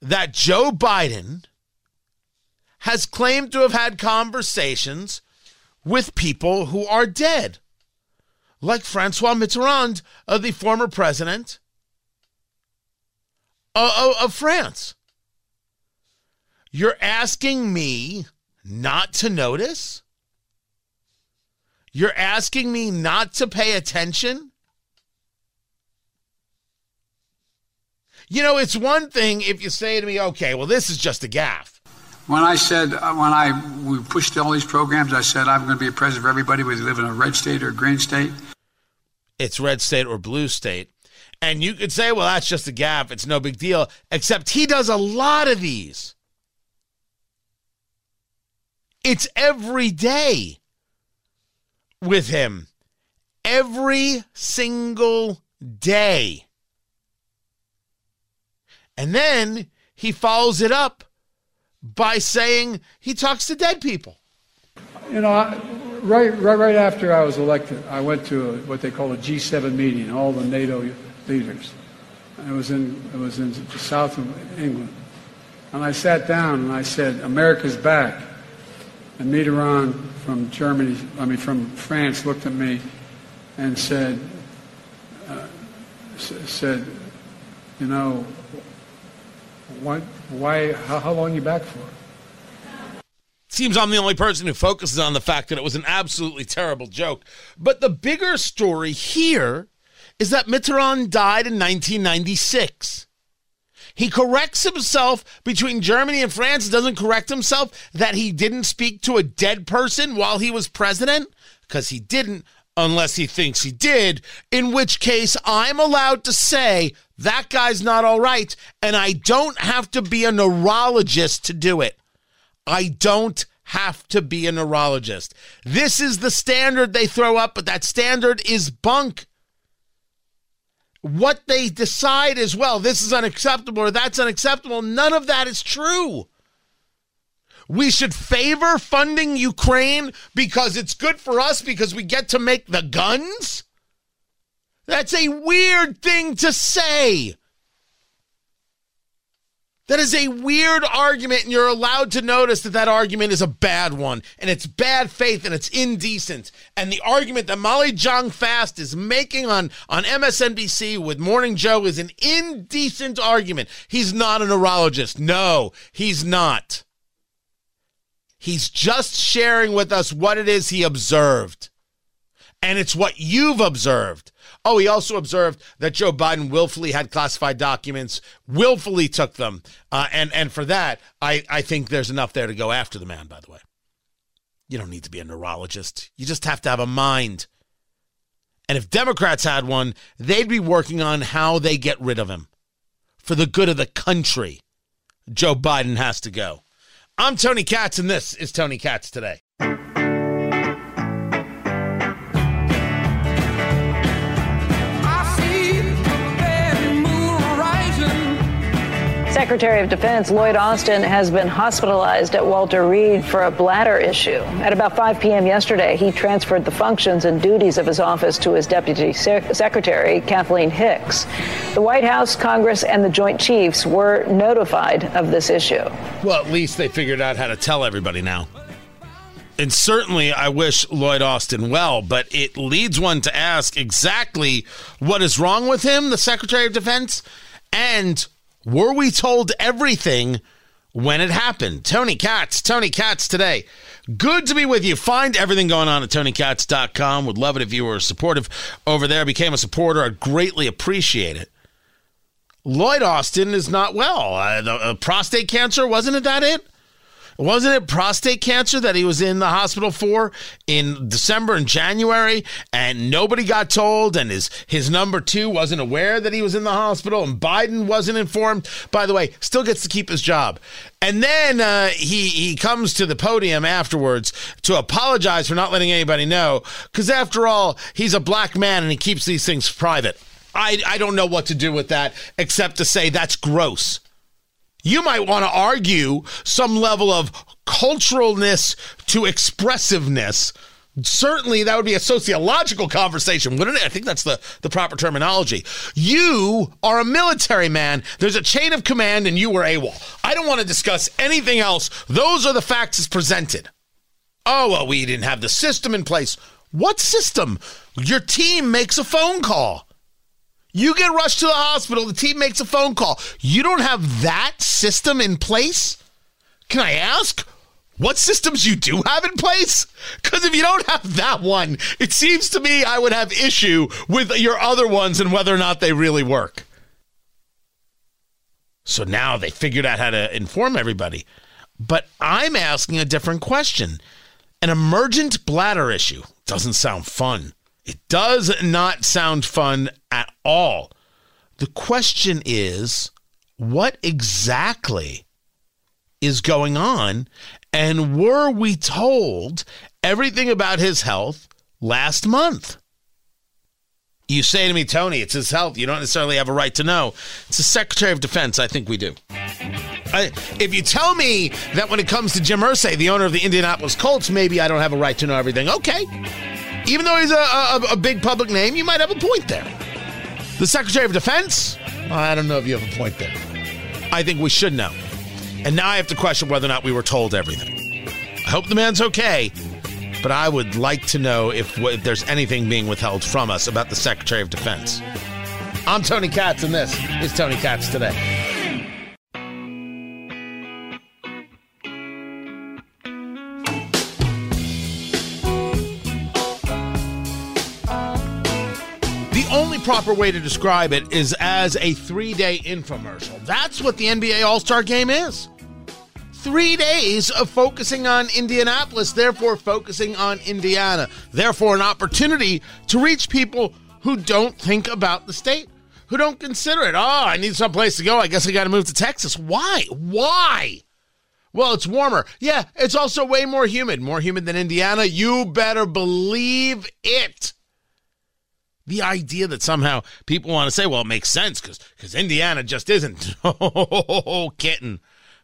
that Joe Biden has claimed to have had conversations with people who are dead, like Francois Mitterrand, uh, the former president of, of France. You're asking me not to notice? You're asking me not to pay attention? You know, it's one thing if you say to me, okay, well, this is just a gaffe. When I said, uh, when I we pushed all these programs, I said I'm going to be a president for everybody, whether you live in a red state or a green state. It's red state or blue state. And you could say, well, that's just a gap. It's no big deal. Except he does a lot of these. It's every day with him. Every single day. And then he follows it up by saying he talks to dead people. You know, I, right, right, right after I was elected, I went to a, what they call a G7 meeting, all the NATO leaders. It was in it was in the south of England, and I sat down and I said, "America's back." And Mitterrand from Germany, I mean from France, looked at me and said, uh, "said, you know, why, why how, how long you back for?" Seems I'm the only person who focuses on the fact that it was an absolutely terrible joke. But the bigger story here is that Mitterrand died in 1996. He corrects himself between Germany and France, doesn't correct himself that he didn't speak to a dead person while he was president, because he didn't, unless he thinks he did, in which case I'm allowed to say that guy's not all right, and I don't have to be a neurologist to do it. I don't have to be a neurologist. This is the standard they throw up, but that standard is bunk. What they decide is, well, this is unacceptable or that's unacceptable. None of that is true. We should favor funding Ukraine because it's good for us because we get to make the guns? That's a weird thing to say. That is a weird argument, and you're allowed to notice that that argument is a bad one, and it's bad faith, and it's indecent. And the argument that Molly Jong-Fast is making on, on MSNBC with Morning Joe is an indecent argument. He's not a neurologist. No, he's not. He's just sharing with us what it is he observed. And it's what you've observed. Oh, he also observed that Joe Biden willfully had classified documents, willfully took them. Uh, and, and for that, I, I think there's enough there to go after the man, by the way. You don't need to be a neurologist, you just have to have a mind. And if Democrats had one, they'd be working on how they get rid of him for the good of the country. Joe Biden has to go. I'm Tony Katz, and this is Tony Katz Today. Secretary of Defense Lloyd Austin has been hospitalized at Walter Reed for a bladder issue. At about 5 p.m. yesterday, he transferred the functions and duties of his office to his Deputy Secretary, Kathleen Hicks. The White House, Congress, and the Joint Chiefs were notified of this issue. Well, at least they figured out how to tell everybody now. And certainly, I wish Lloyd Austin well, but it leads one to ask exactly what is wrong with him, the Secretary of Defense, and were we told everything when it happened? Tony Katz, Tony Katz today. Good to be with you. Find everything going on at TonyKatz.com. Would love it if you were supportive over there, became a supporter. I'd greatly appreciate it. Lloyd Austin is not well. Uh, the, uh, prostate cancer, wasn't it that it? Wasn't it prostate cancer that he was in the hospital for in December and January and nobody got told and his his number 2 wasn't aware that he was in the hospital and Biden wasn't informed. By the way, still gets to keep his job. And then uh, he he comes to the podium afterwards to apologize for not letting anybody know cuz after all, he's a black man and he keeps these things private. I I don't know what to do with that except to say that's gross. You might want to argue some level of culturalness to expressiveness. Certainly, that would be a sociological conversation, wouldn't it? I think that's the, the proper terminology. You are a military man. There's a chain of command, and you were AWOL. I don't want to discuss anything else. Those are the facts as presented. Oh, well, we didn't have the system in place. What system? Your team makes a phone call. You get rushed to the hospital, the team makes a phone call. You don't have that system in place? Can I ask what systems you do have in place? Because if you don't have that one, it seems to me I would have issue with your other ones and whether or not they really work. So now they figured out how to inform everybody. But I'm asking a different question. An emergent bladder issue doesn't sound fun. It does not sound fun at all. The question is what exactly is going on? And were we told everything about his health last month? You say to me, Tony, it's his health. You don't necessarily have a right to know. It's the Secretary of Defense. I think we do. I, if you tell me that when it comes to Jim Irsay, the owner of the Indianapolis Colts, maybe I don't have a right to know everything, okay. Even though he's a, a, a big public name, you might have a point there. The Secretary of Defense, I don't know if you have a point there. I think we should know. And now I have to question whether or not we were told everything. I hope the man's okay, but I would like to know if, if there's anything being withheld from us about the Secretary of Defense. I'm Tony Katz, and this is Tony Katz Today. Proper way to describe it is as a three day infomercial. That's what the NBA All Star game is. Three days of focusing on Indianapolis, therefore focusing on Indiana, therefore an opportunity to reach people who don't think about the state, who don't consider it. Oh, I need some place to go. I guess I got to move to Texas. Why? Why? Well, it's warmer. Yeah, it's also way more humid. More humid than Indiana. You better believe it the idea that somehow people want to say, well, it makes sense because because Indiana just isn't. [laughs] Oh, kitten,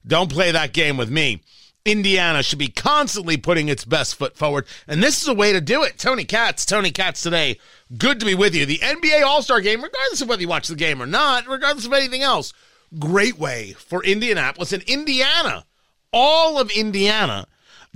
don't play that game with me. Indiana should be constantly putting its best foot forward, and this is a way to do it. Tony Katz, Tony Katz today. Good to be with you. The NBA All Star Game, regardless of whether you watch the game or not, regardless of anything else, great way for Indianapolis and Indiana, all of Indiana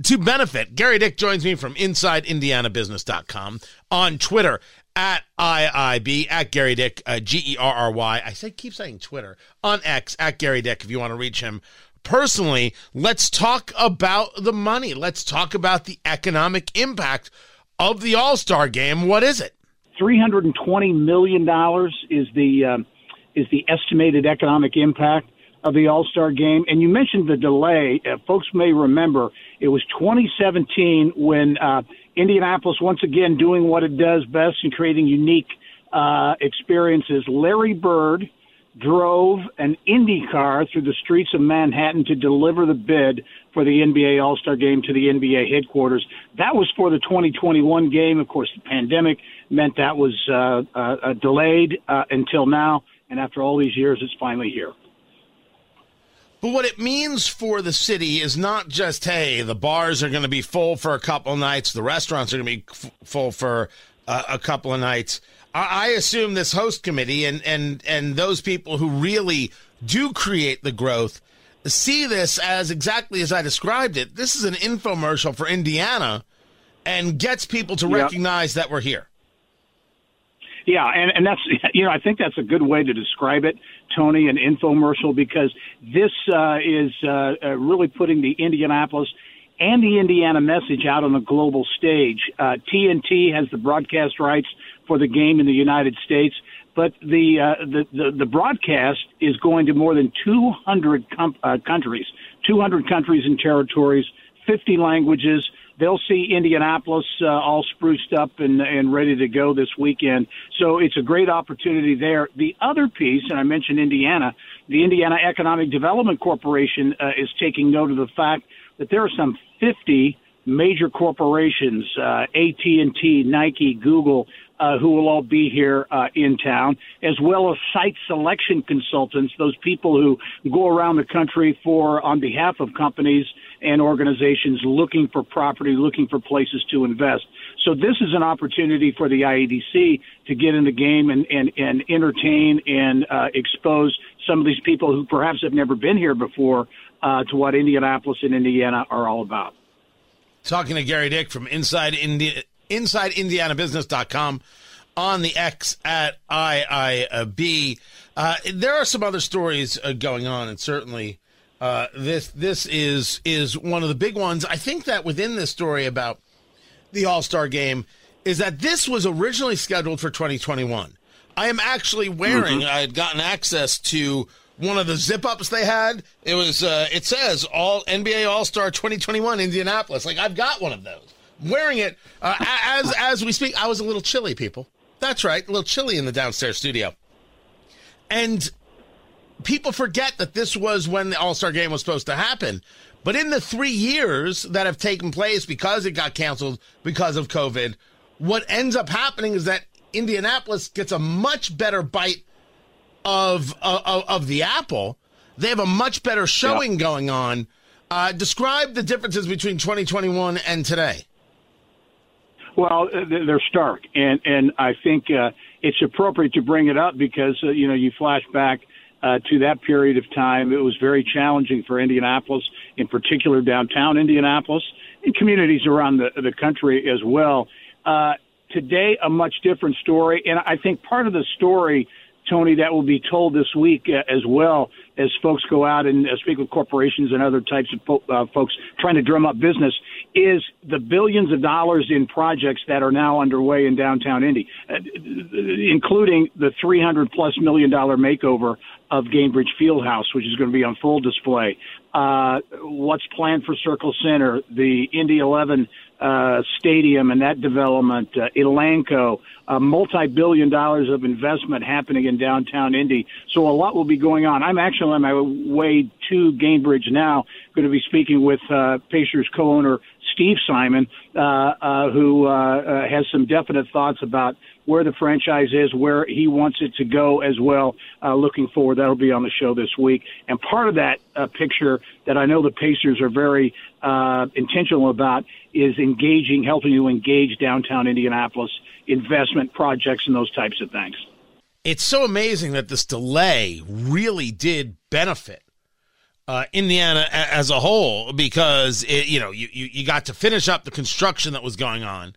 to benefit. Gerry Dick joins me from InsideIndianaBusiness.com on Twitter at IIB, at Gerry Dick, uh, G E R R Y. I say, keep saying Twitter, on X, at Gerry Dick, if you want to reach him personally. Let's talk about the money. Let's talk about the economic impact of the All Star game. What is it? $320 million is the, uh, is the estimated economic impact of the All Star game. And you mentioned the delay. Uh, folks may remember it was 2017 when uh, Indianapolis once again doing what it does best and creating unique uh, experiences. Larry Bird drove an Indy car through the streets of Manhattan to deliver the bid for the NBA All Star game to the NBA headquarters. That was for the 2021 game. Of course, the pandemic meant that was uh, uh, delayed uh, until now. And after all these years, it's finally here. But what it means for the city is not just, hey, the bars are going to be full for a couple nights, the restaurants are going to be f- full for uh, a couple of nights. I-, I assume this host committee and, and, and those people who really do create the growth see this as exactly as I described it. This is an infomercial for Indiana and gets people to yep. recognize that we're here. Yeah, and, and that's [laughs] you know I think that's a good way to describe it, Tony, an infomercial because this uh, is uh, uh, really putting the Indianapolis and the Indiana message out on the global stage. Uh, TNT has the broadcast rights for the game in the United States, but the uh, the, the, the broadcast is going to more than 200 com- uh, countries, 200 countries and territories, 50 languages they'll see Indianapolis uh, all spruced up and, and ready to go this weekend. So it's a great opportunity there. The other piece, and I mentioned Indiana, the Indiana Economic Development Corporation uh, is taking note of the fact that there are some 50 major corporations, uh, AT&T, Nike, Google, uh, who will all be here uh, in town, as well as site selection consultants, those people who go around the country for on behalf of companies and organizations looking for property, looking for places to invest. So this is an opportunity for the IEDC to get in the game and, and, and entertain and uh, expose some of these people who perhaps have never been here before uh, to what Indianapolis and Indiana are all about. Talking to Gerry Dick from Inside India, InsideIndianaBusiness.com on the X at IIB. Uh, there are some other stories uh, going on, and certainly uh, this this is is one of the big ones. I think that within this story about the All Star Game is that this was originally scheduled for 2021. I am actually wearing. Mhm. I had gotten access to one of the zip ups they had. It was. Uh, it says All NBA All Star 2021 Indianapolis. Like I've got one of those. I'm wearing it uh, as as we speak. I was a little chilly, people. That's right, a little chilly in the downstairs studio. And people forget that this was when the All Star game was supposed to happen. But in the three years that have taken place because it got canceled because of COVID, what ends up happening is that Indianapolis gets a much better bite of of, of the apple. They have a much better showing going on. Uh, describe the differences between 2021 and today. Well, uh, they're stark, and and I think uh, it's appropriate to bring it up because uh, you know you flash back uh, to that period of time. It was very challenging for Indianapolis, in particular downtown Indianapolis, and communities around the the country as well. Uh, today, a much different story, and I think part of the story. Tony, that will be told this week uh, as well as folks go out and uh, speak with corporations and other types of fo- uh, folks trying to drum up business, is the billions of dollars in projects that are now underway in downtown Indy, uh, including the 300 plus million dollar makeover of Gainbridge Fieldhouse, which is going to be on full display. Uh, what's planned for Circle Centre, the Indy 11 uh, stadium and that development, uh, Elanco, uh, multi-billion dollars of investment happening in downtown Indy. So a lot will be going on. I'm actually on my way to Gainbridge now, going to be speaking with uh, Pacers co-owner Steve Simon, uh, uh, who uh, uh, has some definite thoughts about where the franchise is, where he wants it to go as well. Uh, looking forward, that'll be on the show this week. And part of that uh, picture that I know the Pacers are very uh, intentional about is engaging, helping you engage downtown Indianapolis investment projects and those types of things. It's so amazing that this delay really did benefit uh, Indiana as a whole because it, you know you, you you got to finish up the construction that was going on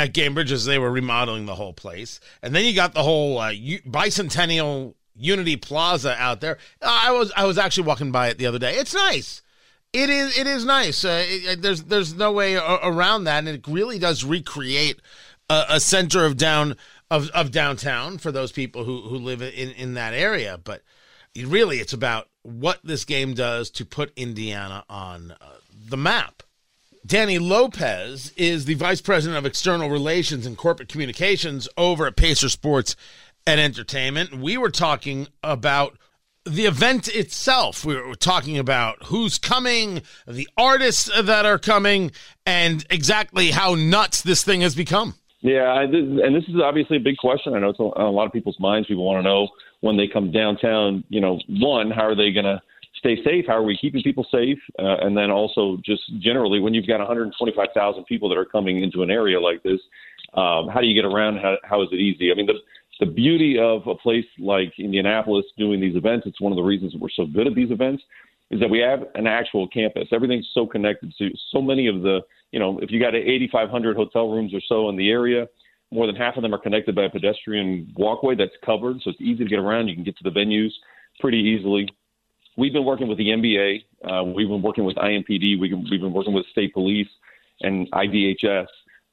at Gainbridge as they were remodeling the whole place, and then you got the whole uh, bicentennial Unity Plaza out there. Uh, I was I was actually walking by it the other day. It's nice. It is it is nice. Uh, it, it- there's there's no way around that, and it really does recreate a, a center of down of, of downtown for those people who who live in in that area. But really, it's about what this game does to put Indiana on uh, the map. Danny Lopez is the vice president of external relations and corporate communications over at Pacer Sports and Entertainment. We were talking about the event itself. We were talking about who's coming, the artists that are coming, and exactly how nuts this thing has become. Yeah, and this is obviously a big question. I know it's on a lot of people's minds. People want to know when they come downtown. You know, one, how are they going to stay safe? How are we keeping people safe? Uh, and then also, just generally, when you've got 125,000 people that are coming into an area like this, um, how do you get around? How, how is it easy? I mean, the the beauty of a place like Indianapolis doing these events. It's one of the reasons we're so good at these events is that we have an actual campus. Everything's so connected to so many of the, you know, if you got 8,500 hotel rooms or so in the area, more than half of them are connected by a pedestrian walkway that's covered, so it's easy to get around. You can get to the venues pretty easily. We've been working with the NBA. Uh, we've been working with IMPD. We've been, we've been working with state police and IDHS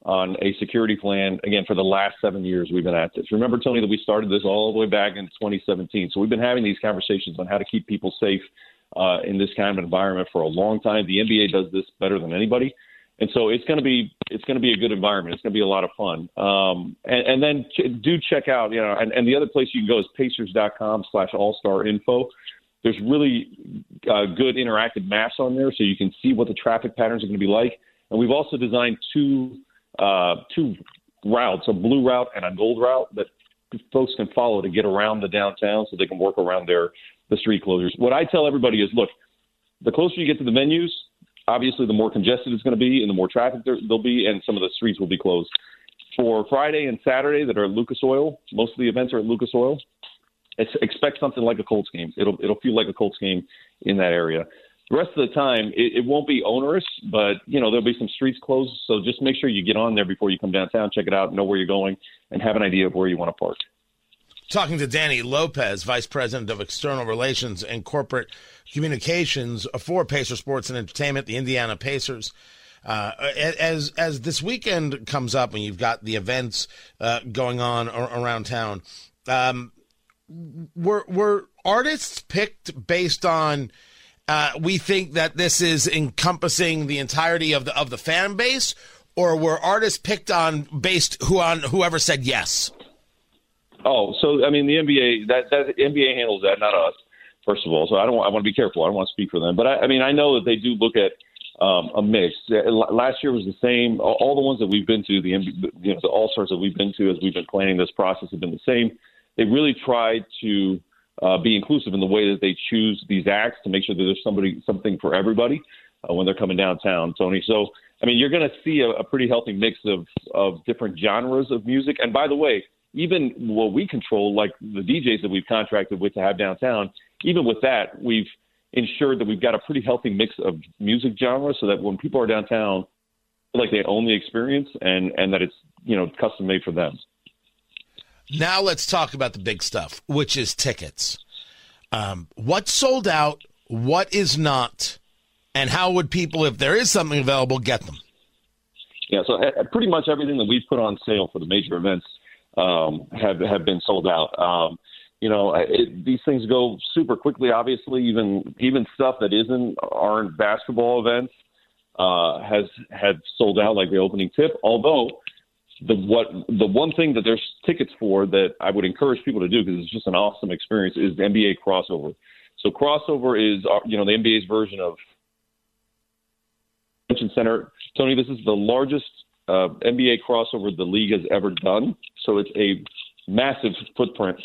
on a security plan. Again, for the last seven years, we've been at this. Remember, Tony, that we started this all the way back in 2017. So we've been having these conversations on how to keep people safe uh, in this kind of environment for a long time. The NBA does this better than anybody. And so it's going to be it's going to be a good environment. It's going to be a lot of fun. Um, and, and then ch- do check out you know and, and the other place you can go is Pacers.com slash All Star Info. There's really uh, good interactive maps on there, so you can see what the traffic patterns are going to be like. And we've also designed two uh, two routes, a blue route and a gold route that folks can follow to get around the downtown, so they can work around their the street closures. What I tell everybody is, look, the closer you get to the venues, obviously the more congested it's going to be and the more traffic there, there'll be, and some of the streets will be closed. For Friday and Saturday that are Lucas Oil, most of the events are at Lucas Oil. Expect something like a Colts game. It'll it'll feel like a Colts game in that area. The rest of the time, it, it won't be onerous, but you know there'll be some streets closed. So just make sure you get on there before you come downtown, check it out, know where you're going, and have an idea of where you want to park. Talking to Danny Lopez, Vice President of External Relations and Corporate Communications for Pacer Sports and Entertainment, the Indiana Pacers. Uh, as as this weekend comes up and you've got the events uh, going on around town, um, were were artists picked based on uh, we think that this is encompassing the entirety of the of the fan base, or were artists picked on based who on whoever said yes? Oh, so I mean, the NBA that that NBA handles that, not us. First of all, so I don't. I want to be careful. I don't want to speak for them, but I, I mean, I know that they do look at um, a mix. Last year was the same. All the ones that we've been to, the you know the All Stars that we've been to as we've been planning this process have been the same. They really tried to uh, be inclusive in the way that they choose these acts to make sure that there's somebody something for everybody uh, when they're coming downtown, Tony. So I mean, you're going to see a, a pretty healthy mix of of different genres of music. And by the way, even what we control, like the DJs that we've contracted with to have downtown, even with that, we've ensured that we've got a pretty healthy mix of music genres so that when people are downtown, like they own the experience and and that it's you know custom made for them. Now let's talk about the big stuff, which is tickets. Um, what sold out? What is not? And how would people, if there is something available, get them? Yeah, so pretty much everything that we've put on sale for the major events um, have have been sold out. Um, you know, it, these things go super quickly. Obviously, even even stuff that isn't aren't basketball events uh, has had sold out, like the opening tip. Although the what the one thing that there's tickets for that I would encourage people to do because it's just an awesome experience is the NBA crossover. So crossover is uh, you know the NBA's version of convention center. Tony, this is the largest uh, NBA crossover the league has ever done. So it's a massive footprint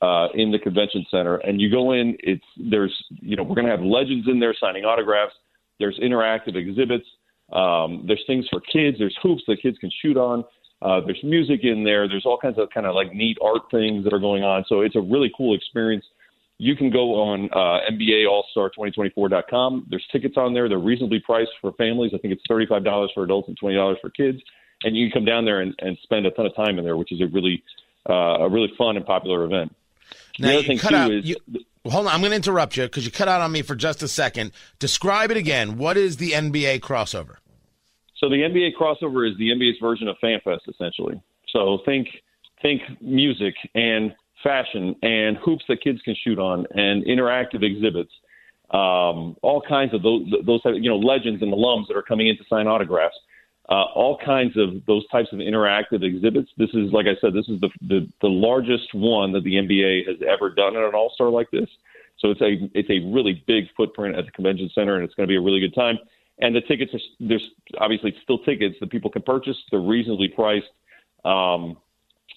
uh, in the convention center. And you go in, it's there's you know we're going to have legends in there signing autographs. There's interactive exhibits. Um, there's things for kids. There's hoops that kids can shoot on. Uh, there's music in there. There's all kinds of kind of like neat art things that are going on. So it's a really cool experience. You can go on uh, NBA All Star 2024.com. There's tickets on there. They're reasonably priced for families. I think it's $35 for adults and $20 for kids. And you can come down there and, and spend a ton of time in there, which is a really, uh, a really fun and popular event. Now, the other thing too out, is. You, hold on, I'm going to interrupt you because you cut out on me for just a second. Describe it again. What is the NBA crossover? So the NBA crossover is the NBA's version of FanFest, essentially. So think think music and fashion and hoops that kids can shoot on and interactive exhibits, um, all kinds of those those you know legends and alums that are coming in to sign autographs. Uh, all kinds of those types of interactive exhibits. This is, like I said, this is the, the, the largest one that the NBA has ever done at an All Star like this. So it's a it's a really big footprint at the convention center, and it's going to be a really good time and the tickets are there's obviously still tickets that people can purchase. They're reasonably priced um,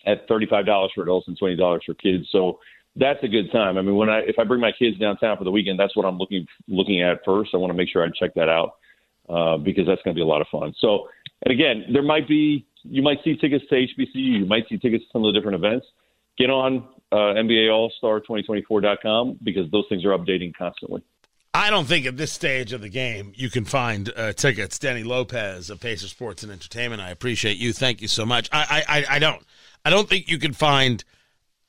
at thirty five dollars for adults and twenty dollars for kids. So that's a good time. I mean, when I if I bring my kids downtown for the weekend, that's what I'm looking looking at first. I want to make sure I check that out uh, because that's going to be a lot of fun. So, and again, there might be you might see tickets to HBCU, you might see tickets to some of the different events. Get on uh, NBA All Star 2024.com because those things are updating constantly. I don't think at this stage of the game you can find uh, tickets. Danny Lopez of Pacer Sports and Entertainment. I appreciate you. Thank you so much. I I, I don't. I don't think you can find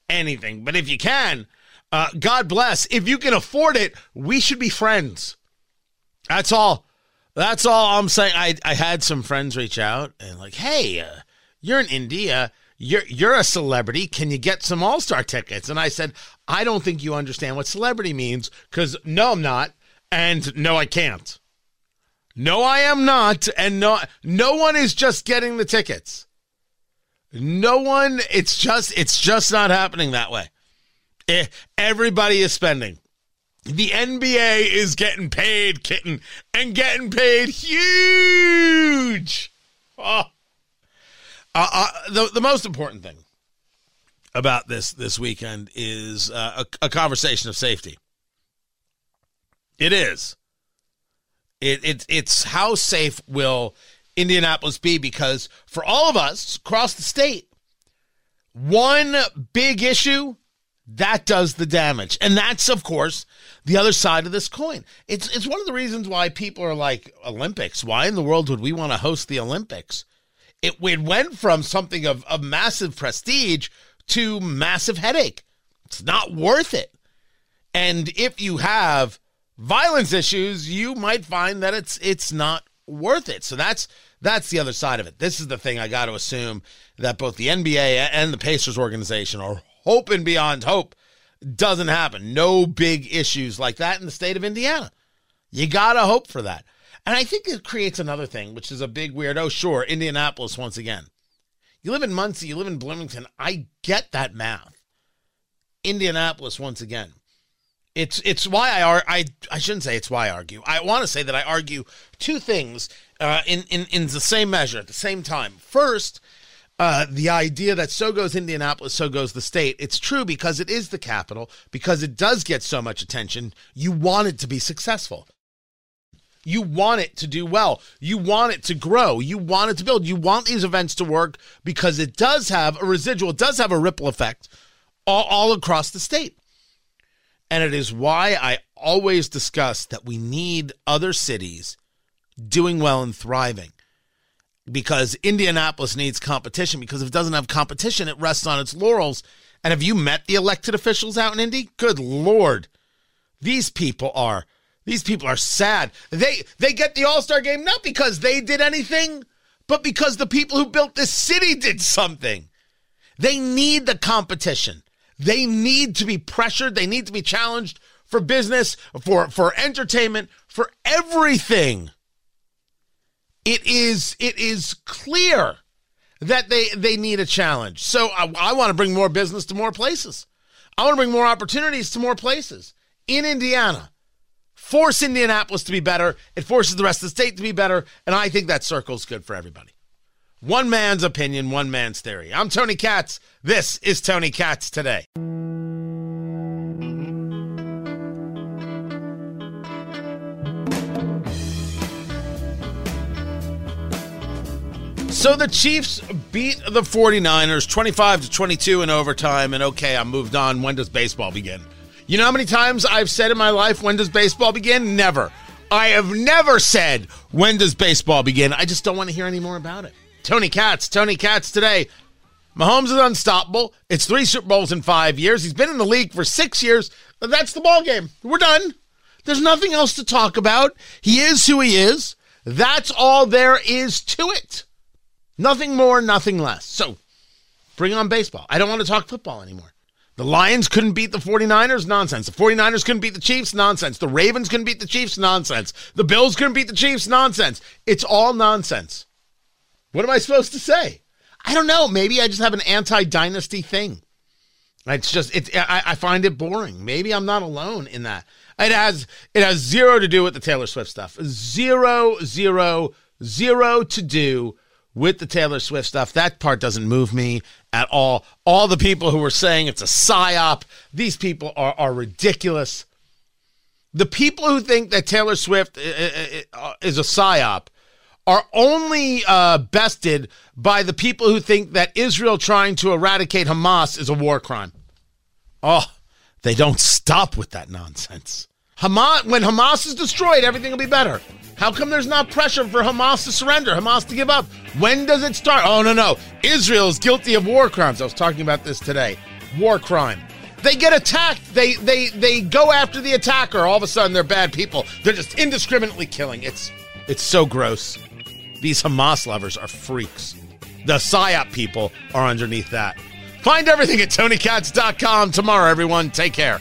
anything. But if you can, uh, God bless. If you can afford it, we should be friends. That's all. That's all I'm saying. I I had some friends reach out and like, hey, uh, you're in India. You're you're a celebrity. Can you get some All Star tickets? And I said, I don't think you understand what celebrity means because no, I'm not, and no, I can't. No, I am not, and no, no one is just getting the tickets. No one. It's just, it's just not happening that way. Eh, everybody is spending. The NBA is getting paid, kitten, and getting paid huge. Oh. Uh, uh, the the most important thing about this this weekend is uh, a, a, conversation of safety. It is. It, it it's how safe will Indianapolis be because for all of us across the state, one big issue That does the damage. And that's, of course, the other side of this coin. It's, it's one of the reasons why people are like, Olympics. Why in the world would we want to host the Olympics? It, it went from something of, of massive prestige to massive headache. It's not worth it. And if you have violence issues, you might find that it's it's not worth it. So that's that's the other side of it. This is the thing I got to assume that both the NBA and the Pacers organization are hoping beyond hope doesn't happen. No big issues like that in the state of Indiana. You got to hope for that. And I think it creates another thing, which is a big weird. Oh, sure, Indianapolis once again. You live in Muncie, you live in Bloomington. I get that math. Indianapolis once again. It's it's why I I I shouldn't say it's why I argue. I want to say that I argue two things uh, in in in the same measure at the same time. First, uh, the idea that so goes Indianapolis, so goes the state. It's true because it is the capital, because it does get so much attention. You want it to be successful. You want it to do well. You want it to grow. You want it to build. You want these events to work because it does have a residual, it does have a ripple effect all, all across the state. And it is why I always discuss that we need other cities doing well and thriving because Indianapolis needs competition because if it doesn't have competition, it rests on its laurels. And have you met the elected officials out in Indy? Good Lord. These people are these people are sad. They they get the All-Star game not because they did anything, but because the people who built this city did something. They need the competition. They need to be pressured. They need to be challenged for business, for, for entertainment, for everything. It is, it is clear that they, they need a challenge. So I, I want to bring more business to more places. I want to bring more opportunities to more places in Indiana. Force Indianapolis to be better. It forces the rest of the state to be better. And I think that circle's good for everybody. One man's opinion, one man's theory. I'm Tony Katz. This is Tony Katz today. So the Chiefs beat the 49ers 25 to 22 in overtime and okay, I moved on. When does baseball begin? You know how many times I've said in my life when does baseball begin? Never. I have never said when does baseball begin. I just don't want to hear any more about it. Tony Katz, Tony Katz today. Mahomes is unstoppable. It's three Super Bowls in five years. He's been in the league for six years. That's the ball game. We're done. There's nothing else to talk about. He is who he is. That's all there is to it. Nothing more, nothing less. So bring on baseball. I don't want to talk football anymore. The Lions couldn't beat the 49ers? Nonsense. The 49ers couldn't beat the Chiefs? Nonsense. The Ravens couldn't beat the Chiefs? Nonsense. The Bills couldn't beat the Chiefs? Nonsense. It's all nonsense. What am I supposed to say? I don't know. Maybe I just have an anti-dynasty thing. It's just it. I, I, find it boring. Maybe I'm not alone in that. It has it has zero to do with the Taylor Swift stuff. Zero, zero, zero to do with the Taylor Swift stuff. That part doesn't move me at all. All the people who are saying it's a psyop, these people are are ridiculous. The people who think that Taylor Swift uh, is a psyop are only uh, bested by the people who think that Israel trying to eradicate Hamas is a war crime. Oh, they don't stop with that nonsense. Hamas, when Hamas is destroyed, everything will be better. How come there's not pressure for Hamas to surrender, Hamas to give up? When does it start? Oh, no, no. Israel is guilty of war crimes. I was talking about this today. War crime. They get attacked. They they they go after the attacker. All of a sudden, they're bad people. They're just indiscriminately killing. It's it's so gross. These Hamas lovers are freaks. The PSYOP people are underneath that. Find everything at TonyKatz.com tomorrow, everyone. Take care.